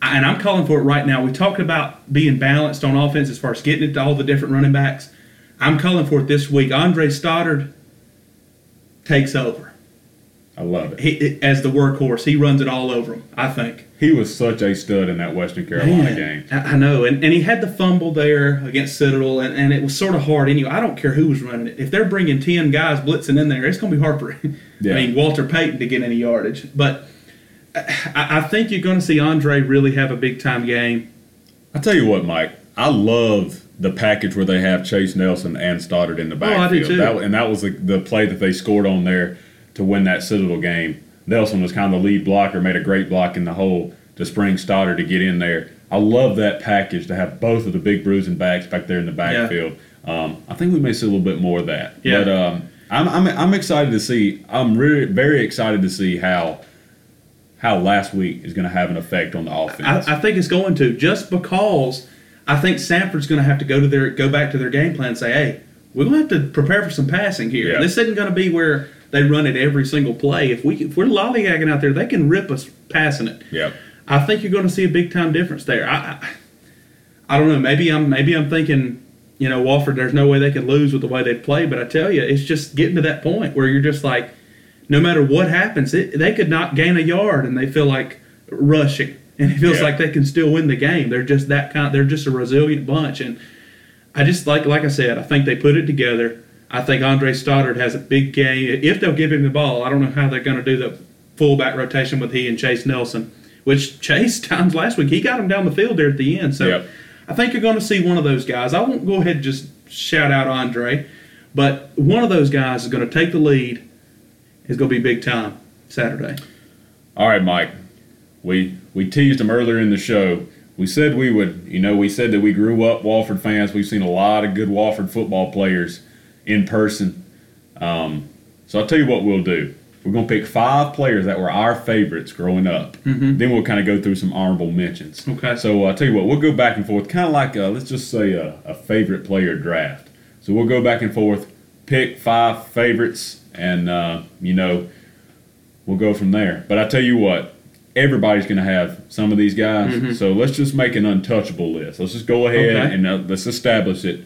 And I'm calling for it right now. We talked about being balanced on offense as far as getting it to all the different running backs. I'm calling for it this week. Andre Stoddard takes over I love it. he, as the workhorse. He runs it all over them. I think. He was such a stud in that Western Carolina Man, game. I I know, and, and he had the fumble there against Citadel, and, and it was sort of hard anyway. I don't care who was running it. If they're bringing 10 guys blitzing in there, it's going to be hard for, Yeah. I mean, Walter Payton to get any yardage. But uh, I, I think you're going to see Andre really have a big time game. I tell you what, Mike, I love the package where they have Chase Nelson and Stoddard in the Oh, backfield. too. That, and that was the, the play that they scored on there. to win that Citadel game. Nelson was kind of the lead blocker, made a great block in the hole to spring Stoddard to get in there. I love that package to have both of the big bruising backs back there in the backfield. Um, I think we may see a little bit more of that. Yeah. But um, I'm, I'm, I'm excited to see. I'm really very excited to see how how last week is going to have an effect on the offense. I, I think it's going to just because I think Samford's going to have to go to their go back to their game plan and say, hey, we're going to have to prepare for some passing here. Yeah. This isn't going to be where they run it every single play. If we if we're lollygagging out there, they can rip us passing it. yep. I think you're going to see a big time difference there. I, I, I don't know. Maybe I'm maybe I'm thinking, you know, Wofford. There's no way they can lose with the way they play. But I tell you, it's just getting to that point where you're just like, no matter what happens, it, they could not gain a yard and they feel like rushing, and it feels Yeah. like they can still win the game. They're just that kind. They're just a resilient bunch, and I just like like I said, I think they put it together. I think Andre Stoddard has a big game. If they'll give him the ball, I don't know how they're going to do the fullback rotation with he and Chase Nelson, which Chase times last week he got him down the field there at the end. So Yep. I think you're going to see one of those guys. I won't go ahead and just shout out Andre, but one of those guys is going to take the lead. Is going to be big time Saturday. All right, Mike. We we teased him earlier in the show. We said we would, you know, we said that we grew up Wofford fans. We've seen a lot of good Wofford football players in person. Um, so I'll tell you what we'll do. We're going to pick five players that were our favorites growing up. Then we'll kind of go through some honorable mentions. Okay. So I'll tell you what, we'll go back and forth, kind of like, a, let's just say, a, a favorite player draft. So we'll go back and forth, pick five favorites, and, uh, you know, we'll go from there. But I tell you what, everybody's going to have some of these guys. So let's just make an untouchable list. Let's just go ahead Okay. and uh, let's establish it.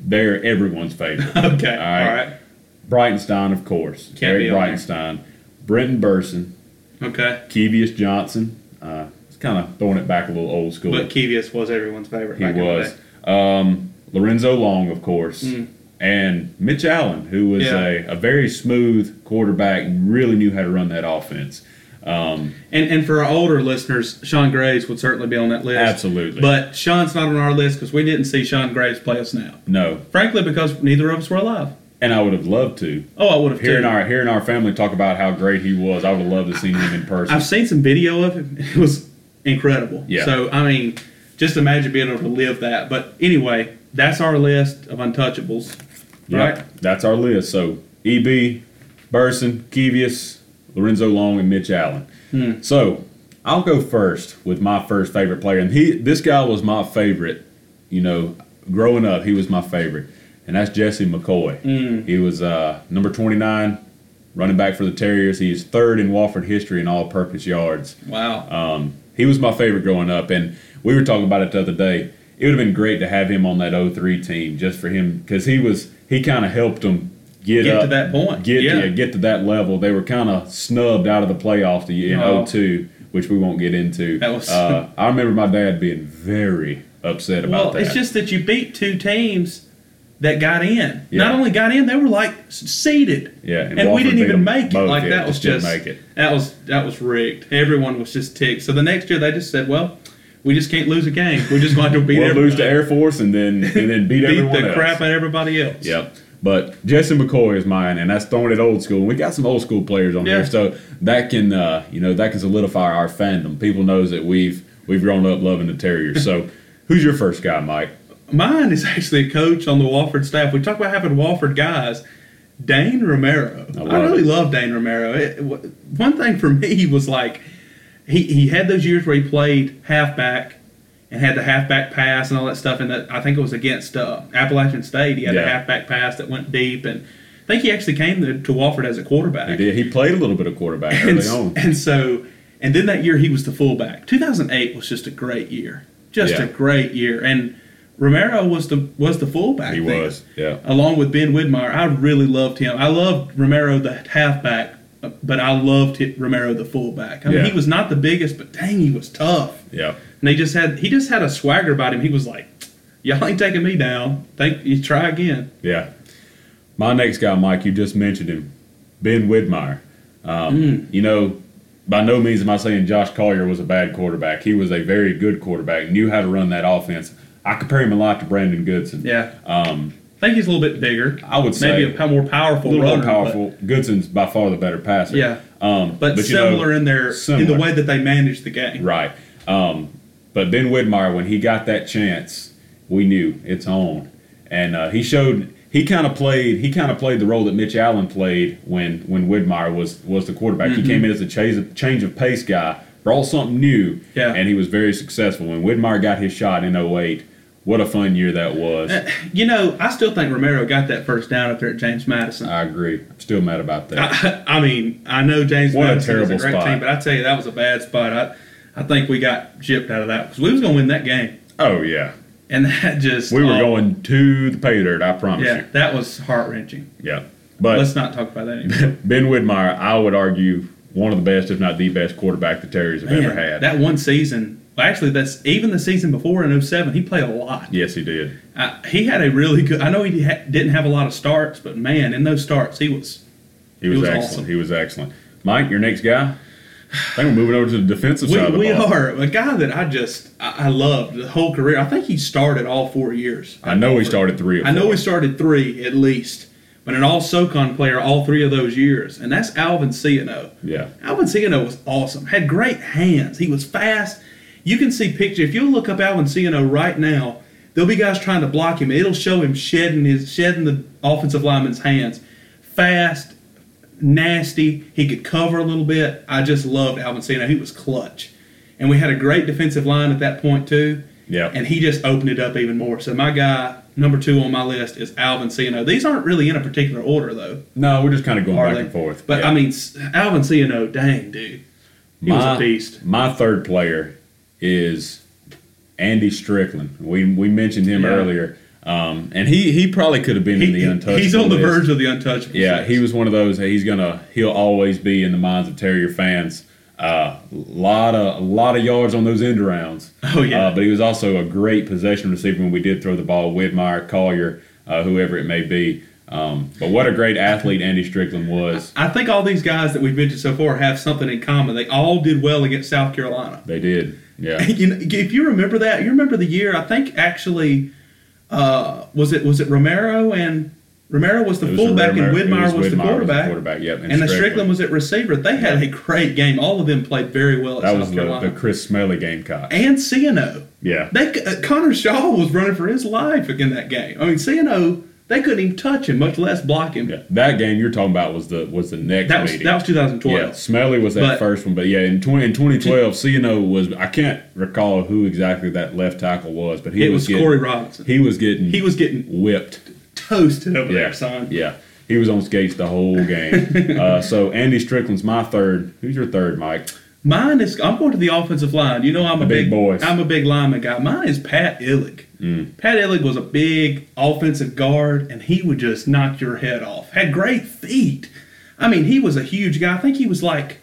They're everyone's favorite. Okay. All right. All right. Breitenstein, of course. Can't Gary be on there. Breitenstein. Brenton Burson. Okay. Kevius Johnson. Uh, it's kind of throwing it back a little old school. But Kevius was everyone's favorite. he back in the was. Um, Lorenzo Long, of course. And Mitch Allen, who was Mm. Yeah. a, a very smooth quarterback and really knew how to run that offense. Um, And and for our older listeners, Shawn Graves would certainly be on that list. Absolutely. But Shawn's not on our list because we didn't see Shawn Graves play a snap. no, Frankly, because neither of us were alive. and I would have loved to. Oh, I would have Hearing too. our hearing our family talk about how great he was, I would have loved to seen him in person. I've seen some video of him. It was incredible. Yeah. So I mean, just imagine being able to live that. But anyway, that's our list of untouchables. Yep, Right. That's our list. So EB, Burson, Kevius, Lorenzo Long, and Mitch Allen. Hmm. So I'll go first with my first favorite player, and he this guy was my favorite. You know, growing up, he was my favorite, and that's Jesse McCoy. Hmm. He was uh, number twenty nine, running back for the Terriers. He is third in Wofford history in all-purpose yards. Wow. Um, he was my favorite growing up, and we were talking about it the other day. It would have been great to have him on that 03 team just for him because he was he kind of helped them get, Get up, to that point. get Yeah. yeah, get to that level. They were kind of snubbed out of the playoff playoffs in Oh. 02, which we won't get into. That was- uh, I remember my dad being very upset about well, that. it's just that you beat two teams that got in. Yeah. Not only got in, they were like seeded. Yeah, and, and we didn't even make it. Like that was just make it. that was that was rigged. Everyone was just ticked. So the next year they just said, "Well, we just can't lose a game. We're just going to beat we'll lose to. Air Force and then and then beat, beat everyone the else. crap out of everybody else." Yep. But Jesse McCoy is mine, and that's throwing it old school. We got some old school players on Yeah. here, so that can uh, you know that can solidify our fandom. People knows that we've we've grown up loving the Terriers. So, who's your first guy, Mike? Mine is actually a coach on the Wofford staff. We talk about having Wofford guys. Dane Romero. I I, really it. love Dane Romero. It, one thing for me was like he, he had those years where he played halfback and had the halfback pass and all that stuff. And that I think it was against uh, Appalachian State. He had Yeah. the halfback pass that went deep, and I think he actually came to, to Wofford as a quarterback. He did. He played a little bit of quarterback And, early on. and so, and then that year he was the fullback. 2008 was just a great year, just Yeah. a great year. And Romero was the was the fullback. He then, was, yeah. Along with Ben Widmeyer, I really loved him. I loved Romero the halfback, but I loved Romero the fullback. I mean, Yeah. he was not the biggest, but dang, he was tough. Yeah. And he just had he just had a swagger about him. He was like, "Y'all ain't taking me down. Think you try again." Yeah. My next guy, Mike, you just mentioned him, Ben Widmeyer. Um, Mm. You know, by no means am I saying Josh Collier was a bad quarterback. He was a very good quarterback, knew how to run that offense. I compare him a lot to Brandon Goodson. Yeah. Um, I think he's a little bit bigger. I would say maybe a more powerful, a little runner, more powerful. Goodson's by far the better passer. Yeah. um, but, know, similar in their in the way that they manage the game. Right. Um, but Ben Widmeyer, when he got that chance, we knew it's on, and uh, he showed he kind of played he kind of played the role that Mitch Allen played when when Widmeyer was was the quarterback. Mm-hmm. He came in as a change of, change of pace guy, brought something new, Yeah. and he was very successful. When Widmeyer got his shot in 08, what a fun year that was. You know, I still think Romero got that first down up there at James Madison. I agree. I'm still mad about that. I, I mean, I know James What a Madison is a terrible great spot. team, but I tell you that was a bad spot. I, I think we got gypped out of that because we was going to win that game, oh yeah, and that just we were oh, going to the pay dirt. I promise Yeah, you. that was heart wrenching. Yeah, but Let's not talk about that anymore. Ben Widmeyer, I would argue, one of the best, if not the best, quarterback the Terriers have ever had. That one season, well, actually, that's even the season before in 07, he played a lot. yes, he did. Uh, he had a really good. I know he ha- didn't have a lot of starts, but man, in those starts, he was. He was, was excellent. awesome. He was excellent. Mike, your next guy. I think we're moving over to the defensive We, side of the we are a guy that I just I, I loved the whole career. I think he started all four years. I know he started three. I know he started three at least, but an all SoCon player all three of those years, and that's Alvin Scioneaux. Yeah, Alvin Scioneaux was awesome. Had great hands. He was fast. You can see pictures. If you look up Alvin Scioneaux right now, there'll be guys trying to block him. It'll show him shedding his shedding the offensive lineman's hands. Fast, nasty. He could cover a little bit. I just loved Alvin Scioneaux. He was clutch, and we had a great defensive line at that point too. yeah. And he just opened it up even more. So my guy number two on my list is Alvin Scioneaux. These aren't really in a particular order though. no, we're just kind of going back they? and forth. But Yeah. I mean, Alvin Scioneaux, dang dude, he was a beast. My third player is Andy Strickland. We we mentioned him Yeah. earlier, um, and he he probably could have been in the He- untouchable. he's on the list. verge of the untouchable. Yeah, he was one of those. He's gonna. He'll always be in the minds of Terrier fans. A uh, lot of a lot of yards on those end rounds. Oh, yeah. Uh, but he was also a great possession receiver when we did throw the ball. Whitmire, Collier, uh, whoever it may be. Um, but what a great athlete Andy Strickland was. I think all these guys that we've mentioned so far have something in common. They all did well against South Carolina. They did. Yeah. You know, if you remember that, you remember the year. I think actually, uh, was it was it Romero and Romero was the was fullback Romero- and it Whitmire was, the quarterback. quarterback. Yep. And, the Strickland was at receiver. They had a great game. All of them played very well at That South was the, the Chris Smelley Gamecock. and Scioneaux. Yeah. They uh, Connor Shaw was running for his life in that game. I mean, Scioneaux, they couldn't even touch him, much less block him. Yeah. That game you're talking about was the was the next That was meeting. that was 2012. Yeah, Smelley was that But- first one, but yeah, in twenty in twenty twelve, Scioneaux was I can't recall who exactly that left tackle was, but he It was, was getting, Corey Robinson. He was getting He was getting whipped. toasted over Yeah, there, son. yeah, he was on skates the whole game. uh, so Andy Strickland's my third. Who's your third, Mike? Mine is. I'm going to the offensive line. You know, I'm a The big big. I'm a big lineman guy. Mine is Pat Illig. Mm. Pat Illig was a big offensive guard, and he would just knock your head off. Had great feet. I mean, he was a huge guy. I think he was like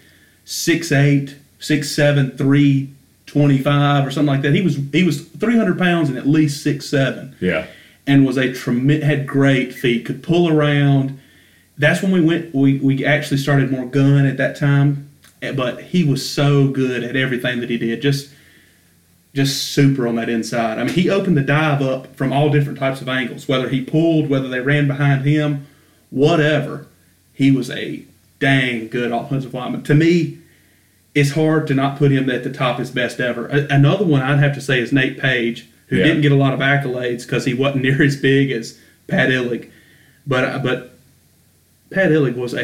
6'8", 6'7", 325 or something like that. He was he was 300 pounds and at least six seven. Yeah, and was a trem- had great feet, could pull around. That's when we went. We we actually started more gun at that time, but he was so good at everything that he did. Just just super on that inside. I mean, he opened the dive up from all different types of angles. Whether he pulled, whether they ran behind him, whatever. He was a dang good offensive lineman. To me, it's hard to not put him at the top as best ever. A- Another one I'd have to say is Nate Page, who Yeah. didn't get a lot of accolades because he wasn't near as big as Pat Illig, but uh, but Pat Illig was a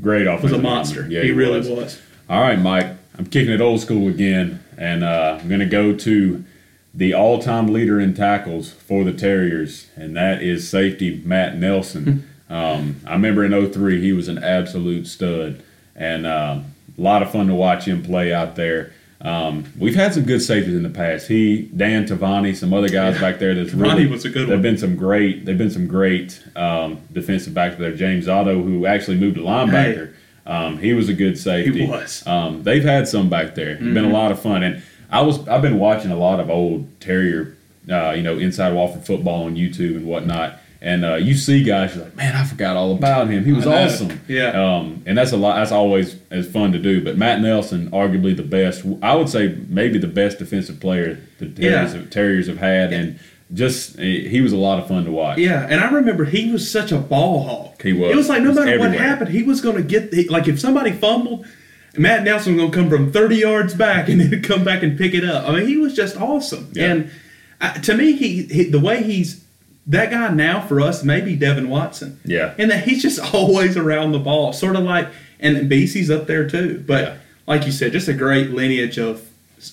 great offensive was a lineman. monster. Yeah, he, really was. All right, Mike. I'm kicking it old school again, and uh, I'm going to go to the all-time leader in tackles for the Terriers, and that is safety Matt Nelson. um, I remember in 03, he was an absolute stud, and uh, a lot of fun to watch him play out there. Um, we've had some good safeties in the past. He, Dan Tavani, some other guys Yeah. back there. That's Tavani really was a good There've been some great. There've been some great um, defensive backs there. James Otto, who actually moved to linebacker. Um, he was a good safety. He was. Mm-hmm. Um, they've had some back there. It's been a lot of fun, and I was I've been watching a lot of old Terrier, uh, you know, inside Wofford football on YouTube and whatnot. And uh, you see guys, you're like, man, I forgot all about him. He was awesome. Yeah. Um, and that's a lot. That's always as fun to do. But Matt Nelson, arguably the best. I would say maybe the best defensive player the Terriers, Yeah. have, Terriers have had. And just he he was a lot of fun to watch. Yeah, and I remember he was such a ball hawk. He was. It was like no was matter what happened, he was going to get the, like if somebody fumbled, Matt Nelson was going to come from 30 yards back and then come back and pick it up. I mean, he was just awesome. Yeah. And uh, to me, he, he the way he's that guy now for us, maybe Devin Watson. Yeah. And that he's just always around the ball, sort of like, and BC's up there too. But Yeah. like you said, just a great lineage of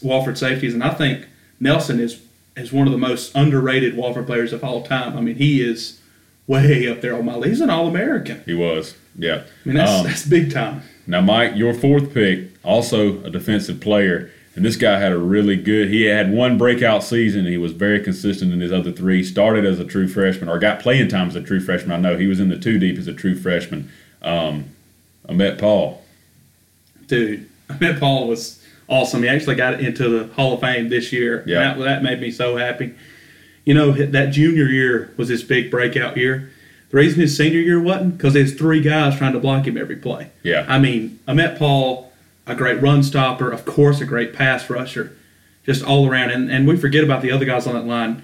Wofford safeties, and I think Nelson is is one of the most underrated Wofford players of all time. I mean, he is way up there on my list. He's an All American. He was. Yeah. I mean, that's Um, that's big time. Now, Mike, your fourth pick, also a defensive player, and this guy had a really good. He had one breakout season. He was very consistent in his other three. Started as a true freshman, or got playing time as a true freshman. I know he was in the two deep as a true freshman. Um, I met Paul. Dude, Ameet Pall was awesome. He actually got into the Hall of Fame this year. Yeah. That, that made me so happy. You know, that junior year was his big breakout year. The reason his senior year wasn't because there's three guys trying to block him every play. Yeah. I mean, Ameet Pall, a great run stopper, of course, a great pass rusher, just all around. And, and we forget about the other guys on that line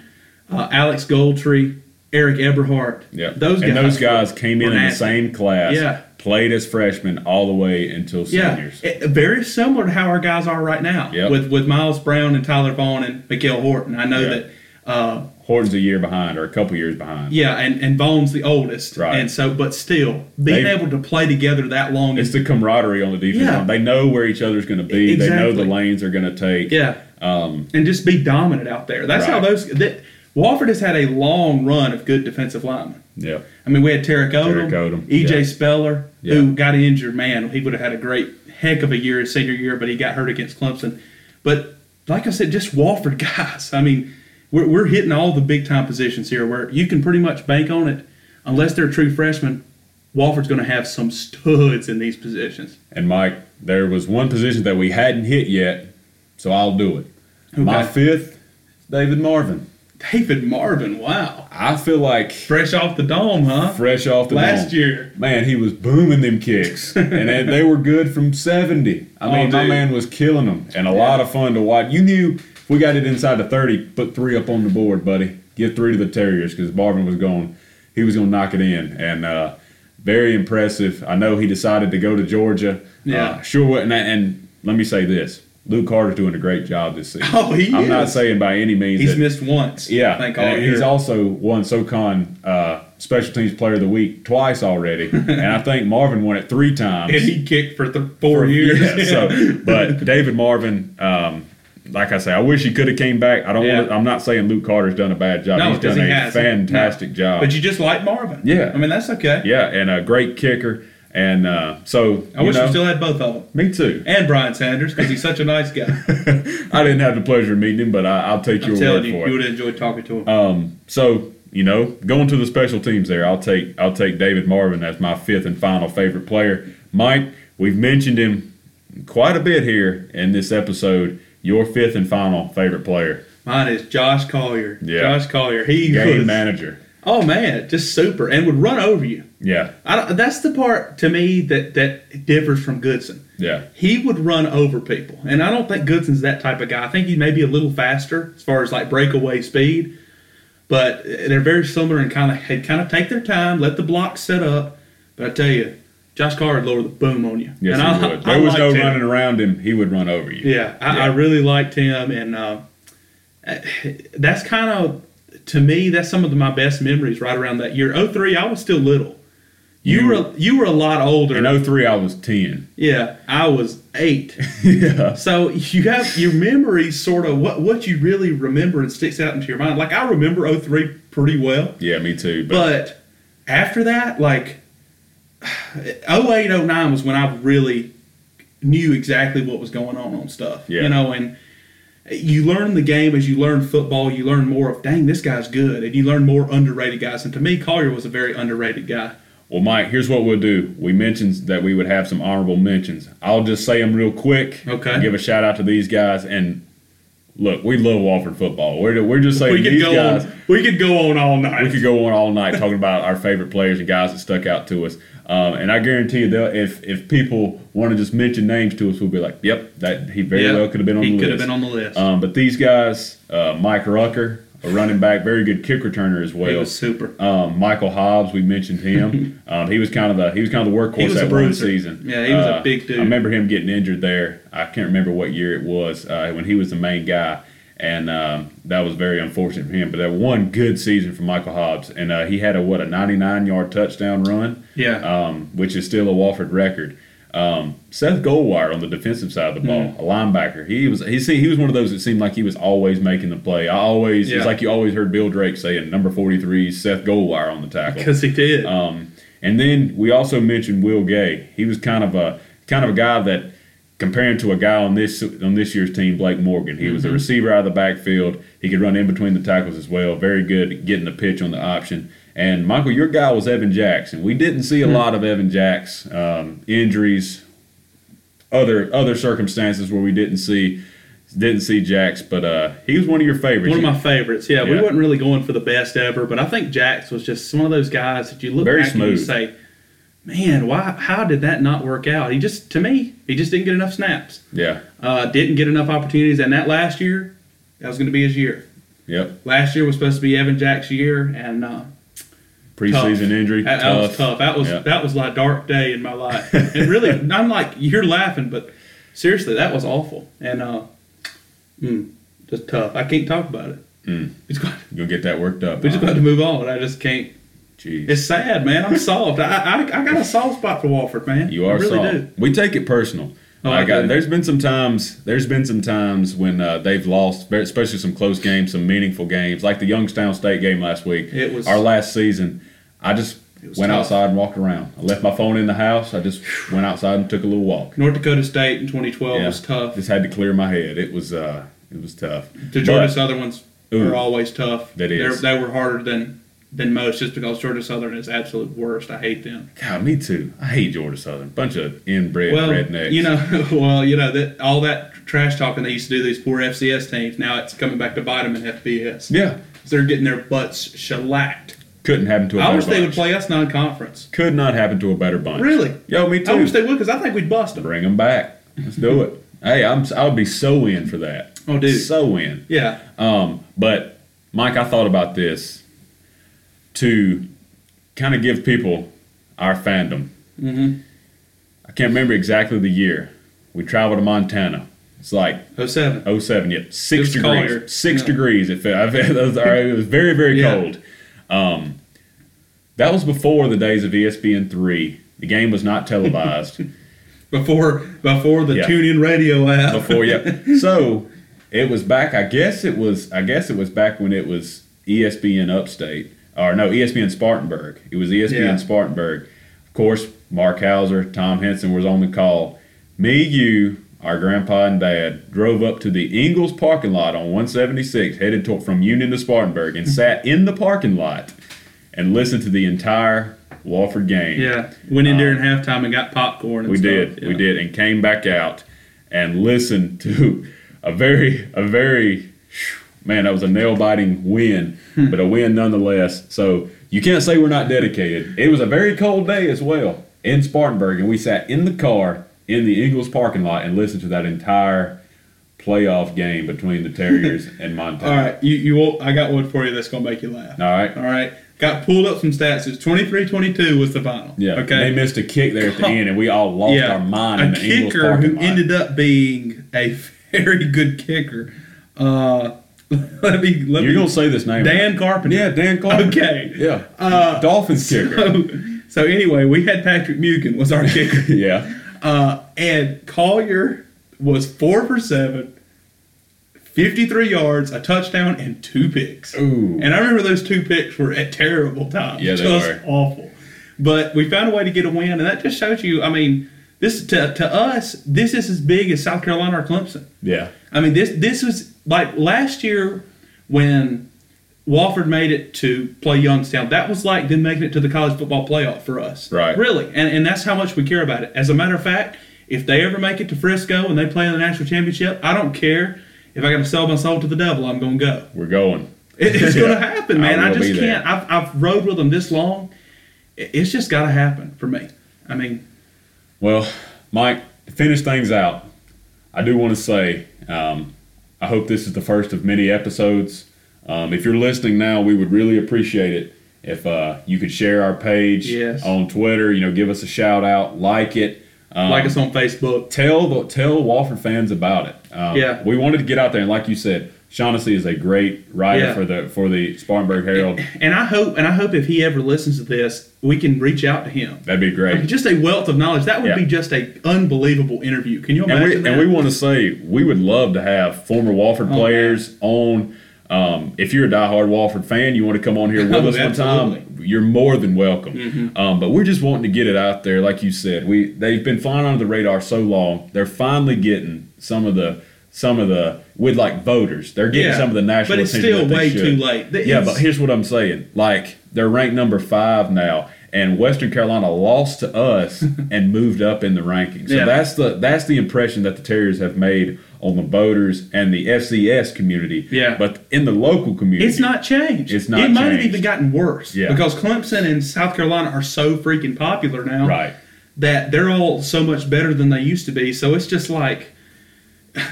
uh, Alex Goldtree, Eric Eberhardt. Yeah. Those and guys. those guys came in in the same class. Yeah. Played as freshmen all the way until Yeah, seniors. it- very similar to how our guys are right now Yep. with with Miles Brown and Tyler Vaughn and Mikael Horton. I know Yeah. that, uh, Horton's a year behind, or a couple years behind. yeah, and and Bone's the oldest, Right. And so, but still, being They- able to play together that long It's is the camaraderie on the defense Yeah. line. They know where each other's going to be. They know the lanes they're going to take. yeah, Um, and just be dominant out there. That's how those. That, Wofford has had a long run of good defensive linemen. yeah. I mean, we had Tarek Odom, Tarek Odom, EJ yeah. Speller, Yeah. who got injured. Man, he would have had a great heck of a year his senior year, but he got hurt against Clemson. But like I said, just Wofford guys. I mean, we're, we're hitting all the big time positions here where you can pretty much bank on it. Unless they're true freshmen, Wofford's going to have some studs in these positions. And Mike, there was one position that we hadn't hit yet, so I'll do it. My fifth, David Marvin. David Marvin, wow. I feel like Fresh off the dome, huh? fresh off the Last dome. year. Man, he was booming them kicks, and they, they were good from seventy. I Oh, mean, my man was killing them, and a lot of fun to watch. You knew we got it inside the thirty, put three up on the board, buddy. Get three to the Terriers because Marvin was going, he was going to knock it in, and uh, very impressive. I know he decided to go to Georgia. Yeah. uh, sure. And, and let me say this: Luke Carter's doing a great job this season. Oh, he I'm not saying by any means He's that missed once. yeah, I think all year. he's also won SoCon uh, Special Teams Player of the Week twice already, and I think Marvin won it three times. and he kicked for th- four years. Yeah, so, but David Marvin, um, like I say, I wish he could have came back. I don't. Yeah. Want I'm not saying Luke Carter's done a bad job. No, He's done because a hasn't. fantastic No. job. But you just like Marvin. Yeah. I mean, that's okay. yeah, and a great kicker. And uh, so I wish know, we still had both of them. me too. And Brian Sanders, because he's such a nice guy. I didn't have the pleasure of meeting him, but I, I'll take I'm your telling word you, for you it. would have enjoyed talking to him. Um, so you know, going to the special teams there, I'll take I'll take David Marvin as my fifth and final favorite player. Mike, we've mentioned him quite a bit here in this episode. Your fifth and final favorite player, Mine is Josh Collier. Yeah. Josh Collier. He game was, manager. Oh man, just super, and would run over you. Yeah, I don't, that's the part to me that that differs from Goodson. yeah, He would run over people, and I don't think Goodson's that type of guy. I think he may be a little faster as far as like breakaway speed, but they're very similar and kind of they kind of take their time, let the block set up. But I tell you, Josh Carr would lower the boom on you. yes, and he I, would. I There was no him. running around him; he would run over you. Yeah, I, I really liked him, and uh, that's kind of to me that's some of my best memories right around that year. 03, I was still little. You, You- were you were a lot older. In 03, I was ten. yeah, I was eight. yeah, So you have your memories sort of what what you really remember and sticks out into your mind. Like I remember 03 pretty well, yeah, me too. But, but after that, like 08, 09 was when I really knew exactly what was going on on stuff. Yeah. You know, and you learn the game as you learn football, you learn more of, dang, this guy's good. And you learn more underrated guys. And to me, Collier was a very underrated guy. Well, Mike, here's what we'll do. We mentioned that we would have some honorable mentions. I'll just say them real quick. Okay. Give a shout out to these guys. And look, we love Wofford football. We're, we're just saying We could these go guys. on we could go on all night. We could go on all night talking about our favorite players and guys that stuck out to us. Um, and I guarantee you, if if people want to just mention names to us, we'll be like, "Yep, that he very Yeah, well could have been on the list." he could list." have been on the list. Um, but these guys, uh, Mike Rucker, a running back, very good kick returner as well. He was super. Um, Michael Hobbs, we mentioned him. um, he was kind of the he was kind of the workhorse a that one season. Yeah, he was a Uh, big dude. I remember him getting injured there. I can't remember what year it was uh, when he was the main guy, and um, that was very unfortunate for him. But that one good season for Michael Hobbs, and uh, he had a what a 99 yard touchdown run, Yeah. um, which is still a Wofford record. Um, Seth Goldwire on the defensive side of the ball, Mm-hmm. a linebacker. He was he see, he was one of those that seemed like he was always making the play. I always Yeah. it's like you always heard Bill Drake saying number 43 Seth Goldwire on the tackle. Because he did. Um, and then we also mentioned Will Gay. He was kind of a kind of a guy that comparing to a guy on this on this year's team, Blake Morgan. He was a receiver out of the backfield. He could run in between the tackles as well. Very good at getting the pitch on the option. And Michael, your guy was Evan Jackson. We didn't see a lot of Evan Jacks um, injuries, other other circumstances where we didn't see didn't see Jacks, but uh, he was one of your favorites. One of my favorites. Yeah, we Yeah. wasn't really going for the best ever, but I think Jax was just one of those guys that you look Very back and you say, "Man, why? How did that not work out?" He just, to me, he just didn't get enough snaps. yeah. Uh, didn't get enough opportunities, and that last year, that was going to be his year. Yep. Last year was supposed to be Evan Jack's year, and uh, Preseason tough. injury. That, that was tough. That was Yeah. that was like a dark day in my life. and really, I'm like you're laughing, but seriously, that was awful. And uh, mm, just tough. I can't talk about it. Mm. Just got, You'll get that worked up. we just got to move on. But I just can't. Jeez. It's sad, man. I'm soft. I, I I got a soft spot for Wofford, man. You are I really soft. do. We take it personal. Oh, I do. there's been some times. There's been some times when uh, they've lost, especially some close games, some meaningful games, like the Youngstown State game last week. It was- our last season. I just went tough. outside and walked around. I left my phone in the house. I just went outside and took a little walk. North Dakota State in 2012 Yeah. was tough. Just had to clear my head. It was uh, it was tough. The Georgia But- Southern ones Ooh. are always tough. That They're- They were harder than than most, just because Georgia Southern is absolute worst. I hate them. God, me too. I hate Georgia Southern. Bunch of inbred well, rednecks. you know, well, you know that all that trash talking they used to do these poor FCS teams. Now it's coming back to bite them in FBS. Yeah, They're getting their butts shellacked. Couldn't happen to a I better I wish they would play us non-conference. Could not happen to a better bunch. Really? Yo, me too. I wish they would because I think we'd bust them. Bring them back. Let's do it. Hey, I'm I would be so in for that. Oh, dude. so in. Yeah. Um, but Mike, I thought about this to kind of give people our fandom. Mm-hmm. I can't remember exactly the year. We traveled to Montana. It's like 07. 07, yep, six was degrees. colder. Six Yeah. degrees. It, felt, it was it was very, very Yeah. cold. Um, that was before the days of ESPN three. The game was not televised. Before before the Yeah. tune-in radio app. before yeah so it was back i guess it was i guess it was back when it was espn upstate or no espn spartanburg it was espn Yeah. spartanburg of course mark hauser tom henson was on the call me you our grandpa and dad drove up to the Ingles parking lot on 176 headed to, from union to spartanburg and sat in the parking lot and listened to the entire Wofford game Yeah. Went in during halftime and got popcorn. And Uh, we stuff. did, we did, and came back out and listened to a very, a very, man, that was a nail biting win, Hmm. but a win nonetheless. So you can't say we're not dedicated. It was a very cold day as well in Spartanburg, and we sat in the car in the Ingles parking lot and listen to that entire playoff game between the Terriers and Montana. All right, you you. Will, I got one for you that's gonna make you laugh. All right. All right. Got pulled up some stats. It's 23-22 was the final. Yeah. Okay. They missed a kick there at the end, and we all lost yeah. our mind a in the kicker who ended up being a very good kicker. Uh, let me let You're me. gonna say this name? Dan right? Carpenter. Yeah, Dan Carpenter. Okay. Yeah. Uh, Dolphins kicker. So, so anyway, we had Patrick Mugen was our kicker. yeah. Uh, and Collier was four for seven, 53 yards, a touchdown, and two picks. Ooh. And I remember those two picks were at terrible times. Yeah, they just were. awful. But we found a way to get a win, and that just shows you. I mean, this to, to us, this is as big as South Carolina or Clemson. Yeah. I mean, this this was like last year when Wofford made it to play Youngstown. That was like them making it to the college football playoff for us. Right. Really, and and that's how much we care about it. As a matter of fact, if they ever make it to Frisco and they play in the national championship, I don't care if I got to sell my soul to the devil. I'm going to go. We're going. It, it's going to happen, man. I I, just can't. I've I've rode with them this long. It's just got to happen for me. I mean, Well, Mike, to finish things out, I do want to say um, I hope this is the first of many episodes Um, if you're listening now, we would really appreciate it if uh, you could share our page Yes. on Twitter. You know, give us a shout out, like it. Um, like us on Facebook. tell the tell Wofford fans about it. Um, Yeah. we wanted to get out there, and like you said, Shanesy is a great writer Yeah. for the for the Spartanburg Herald. And I hope, and I hope if he ever listens to this, we can reach out to him. That'd be great. Just a wealth of knowledge. That would Yeah. be just a unbelievable interview. Can you And imagine we, and we want to say we would love to have former Wofford Oh, players on. Um, if you're a diehard Wofford fan, you want to come on here with Oh, us one time, you're more than welcome. Mm-hmm. Um, but we're just wanting to get it out there, like you said. We they've been flying under the radar so long. They're finally getting some of the some of the with like voters. They're getting Yeah. some of the national But it's attention still way should. too late. Yeah, but here's what I'm saying. Like they're ranked number five now, and Western Carolina lost to us and moved up in the rankings. So Yeah. that's the that's the impression that the Terriers have made on the voters and the FCS community. Yeah. But in the local community, It's not changed. It's not It might have even gotten worse. Yeah. Because Clemson and South Carolina are so freaking popular now. right. That they're all so much better than they used to be. So it's just like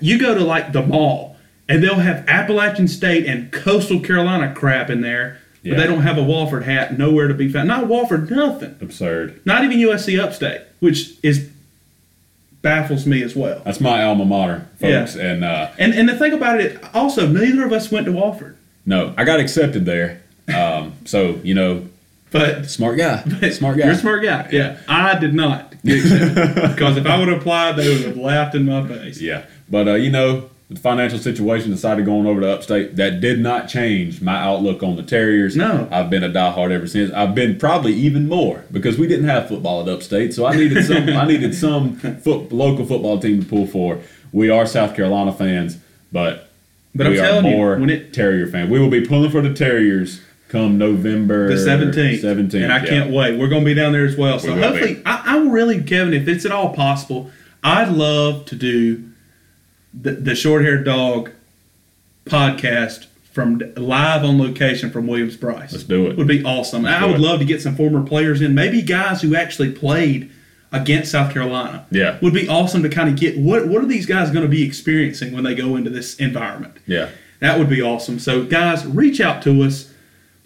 you go to like the mall and they'll have Appalachian State and Coastal Carolina crap in there, Yeah. but they don't have a Wofford hat nowhere to be found. Not Wofford, nothing. Absurd. Not even USC Upstate, which is baffles me as well. That's my alma mater, folks. Yeah. And uh, And and the thing about it, also, neither of us went to Wofford, no, I got accepted there. Um, so you know, but smart guy, smart guy. You're a smart guy. Yeah, I did not get accepted because if I would have applied, they would have laughed in my face. Yeah, but uh, you know, financial situation decided going over to Upstate. That did not change my outlook on the Terriers. No. I've been a diehard ever since. I've been probably even more because we didn't have football at Upstate, so I needed some. I needed some foot, local football team to pull for. We are South Carolina fans, but But I'm are telling you, more when it- Terrier fans. We will be pulling for the Terriers come November The seventeenth, Seventeenth, and I can't wait. We're going to be down there as well. So We hopefully, I, I really, Kevin, if it's at all possible, I'd love to do the, the short haired dog podcast from live on location from Williams-Brice. Let's do it. Would be awesome. I would it. love to get some former players in, maybe guys who actually played against South Carolina. Yeah. would be awesome to kind of get what what are these guys going to be experiencing when they go into this environment. Yeah. That would be awesome. So, guys, reach out to us.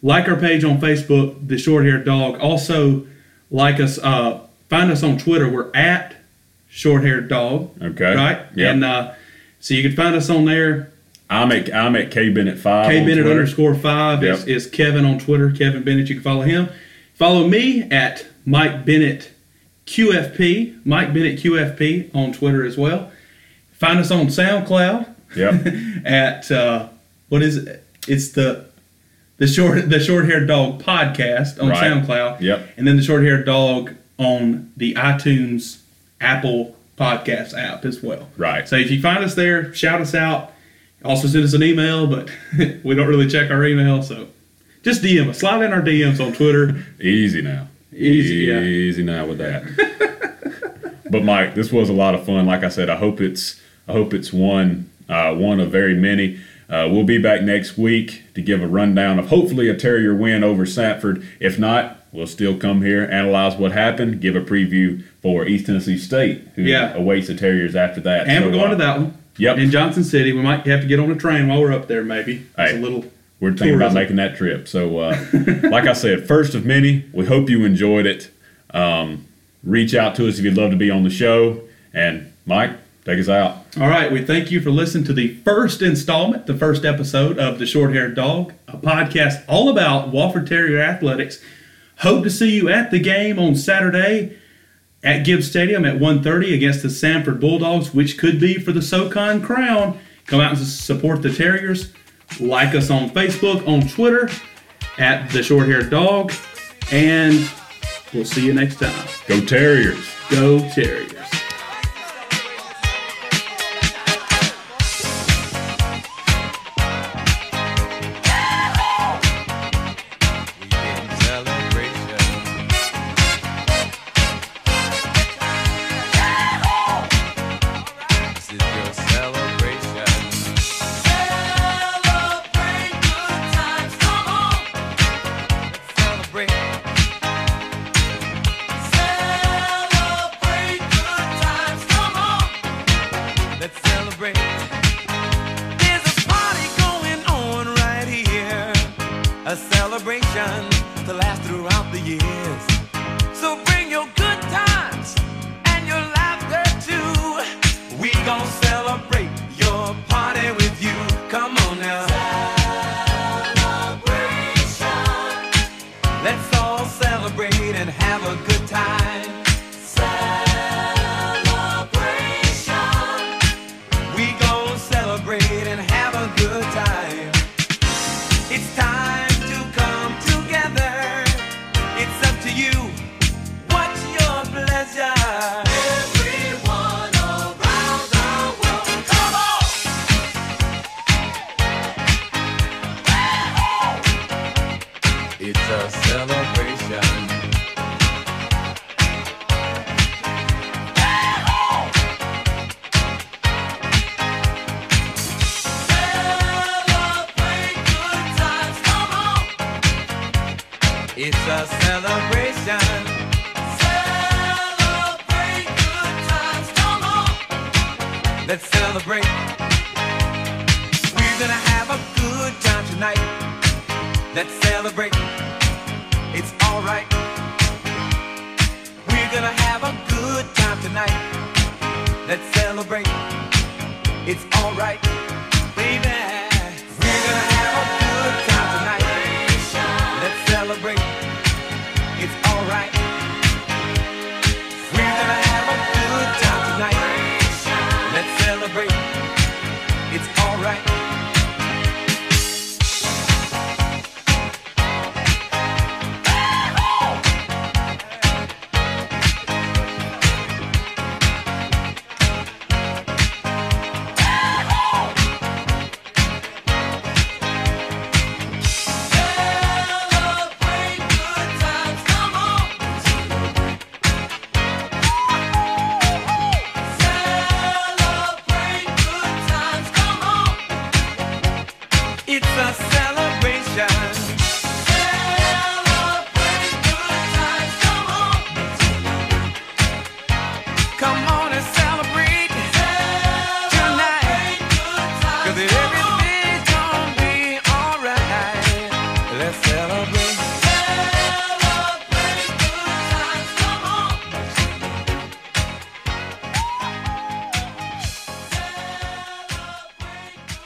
Like our page on Facebook, The Short Haired Dog. Also, like us, uh, find us on Twitter. We're at Short Haired Dog. Okay. Right? Yep. And uh, so you can find us on there. I'm at I'm at K Bennett five. K Bennett underscore five is, Yep. is Kevin on Twitter. Kevin Bennett, you can follow him. Follow me at Mike Bennett QFP. Mike Bennett QFP on Twitter as well. Find us on SoundCloud. Yep. at uh, what is it? It's the the short the short haired dog podcast on Right. SoundCloud. Yep. And then the short haired dog on the iTunes Apple podcast app as well. Right. So if you find us there, shout us out. Also send us an email, but we don't really check our email, so just DM us. Slide in our DMs on Twitter. Easy now. Easy, yeah. Easy now with that. but Mike, this was a lot of fun. Like I said, I hope it's I hope it's one uh, one of very many. Uh, we'll be back next week to give a rundown of hopefully a Terrier win over Samford. If not, we'll still come here, analyze what happened, give a preview for East Tennessee State, who Yeah. awaits the Terriers after that. And So, we're going uh, to that one. Yep. In Johnson City. We might have to get on a train while we're up there, maybe. It's Hey. a little We're thinking about making that trip. So, uh, like I said, first of many. We hope you enjoyed it. Um, reach out to us if you'd love to be on the show. And Mike, take us out. All right, we thank you for listening to the first installment, the first episode of The Short Haired Dog, a podcast all about Wofford Terrier athletics. Hope to see you at the game on Saturday at Gibbs Stadium at 1.30 against the Samford Bulldogs, which could be for the SoCon crown. Come out and support the Terriers. Like us on Facebook, on Twitter, at The Short Haired Dog, and we'll see you next time. Go Terriers. Go Terriers. It's a celebration.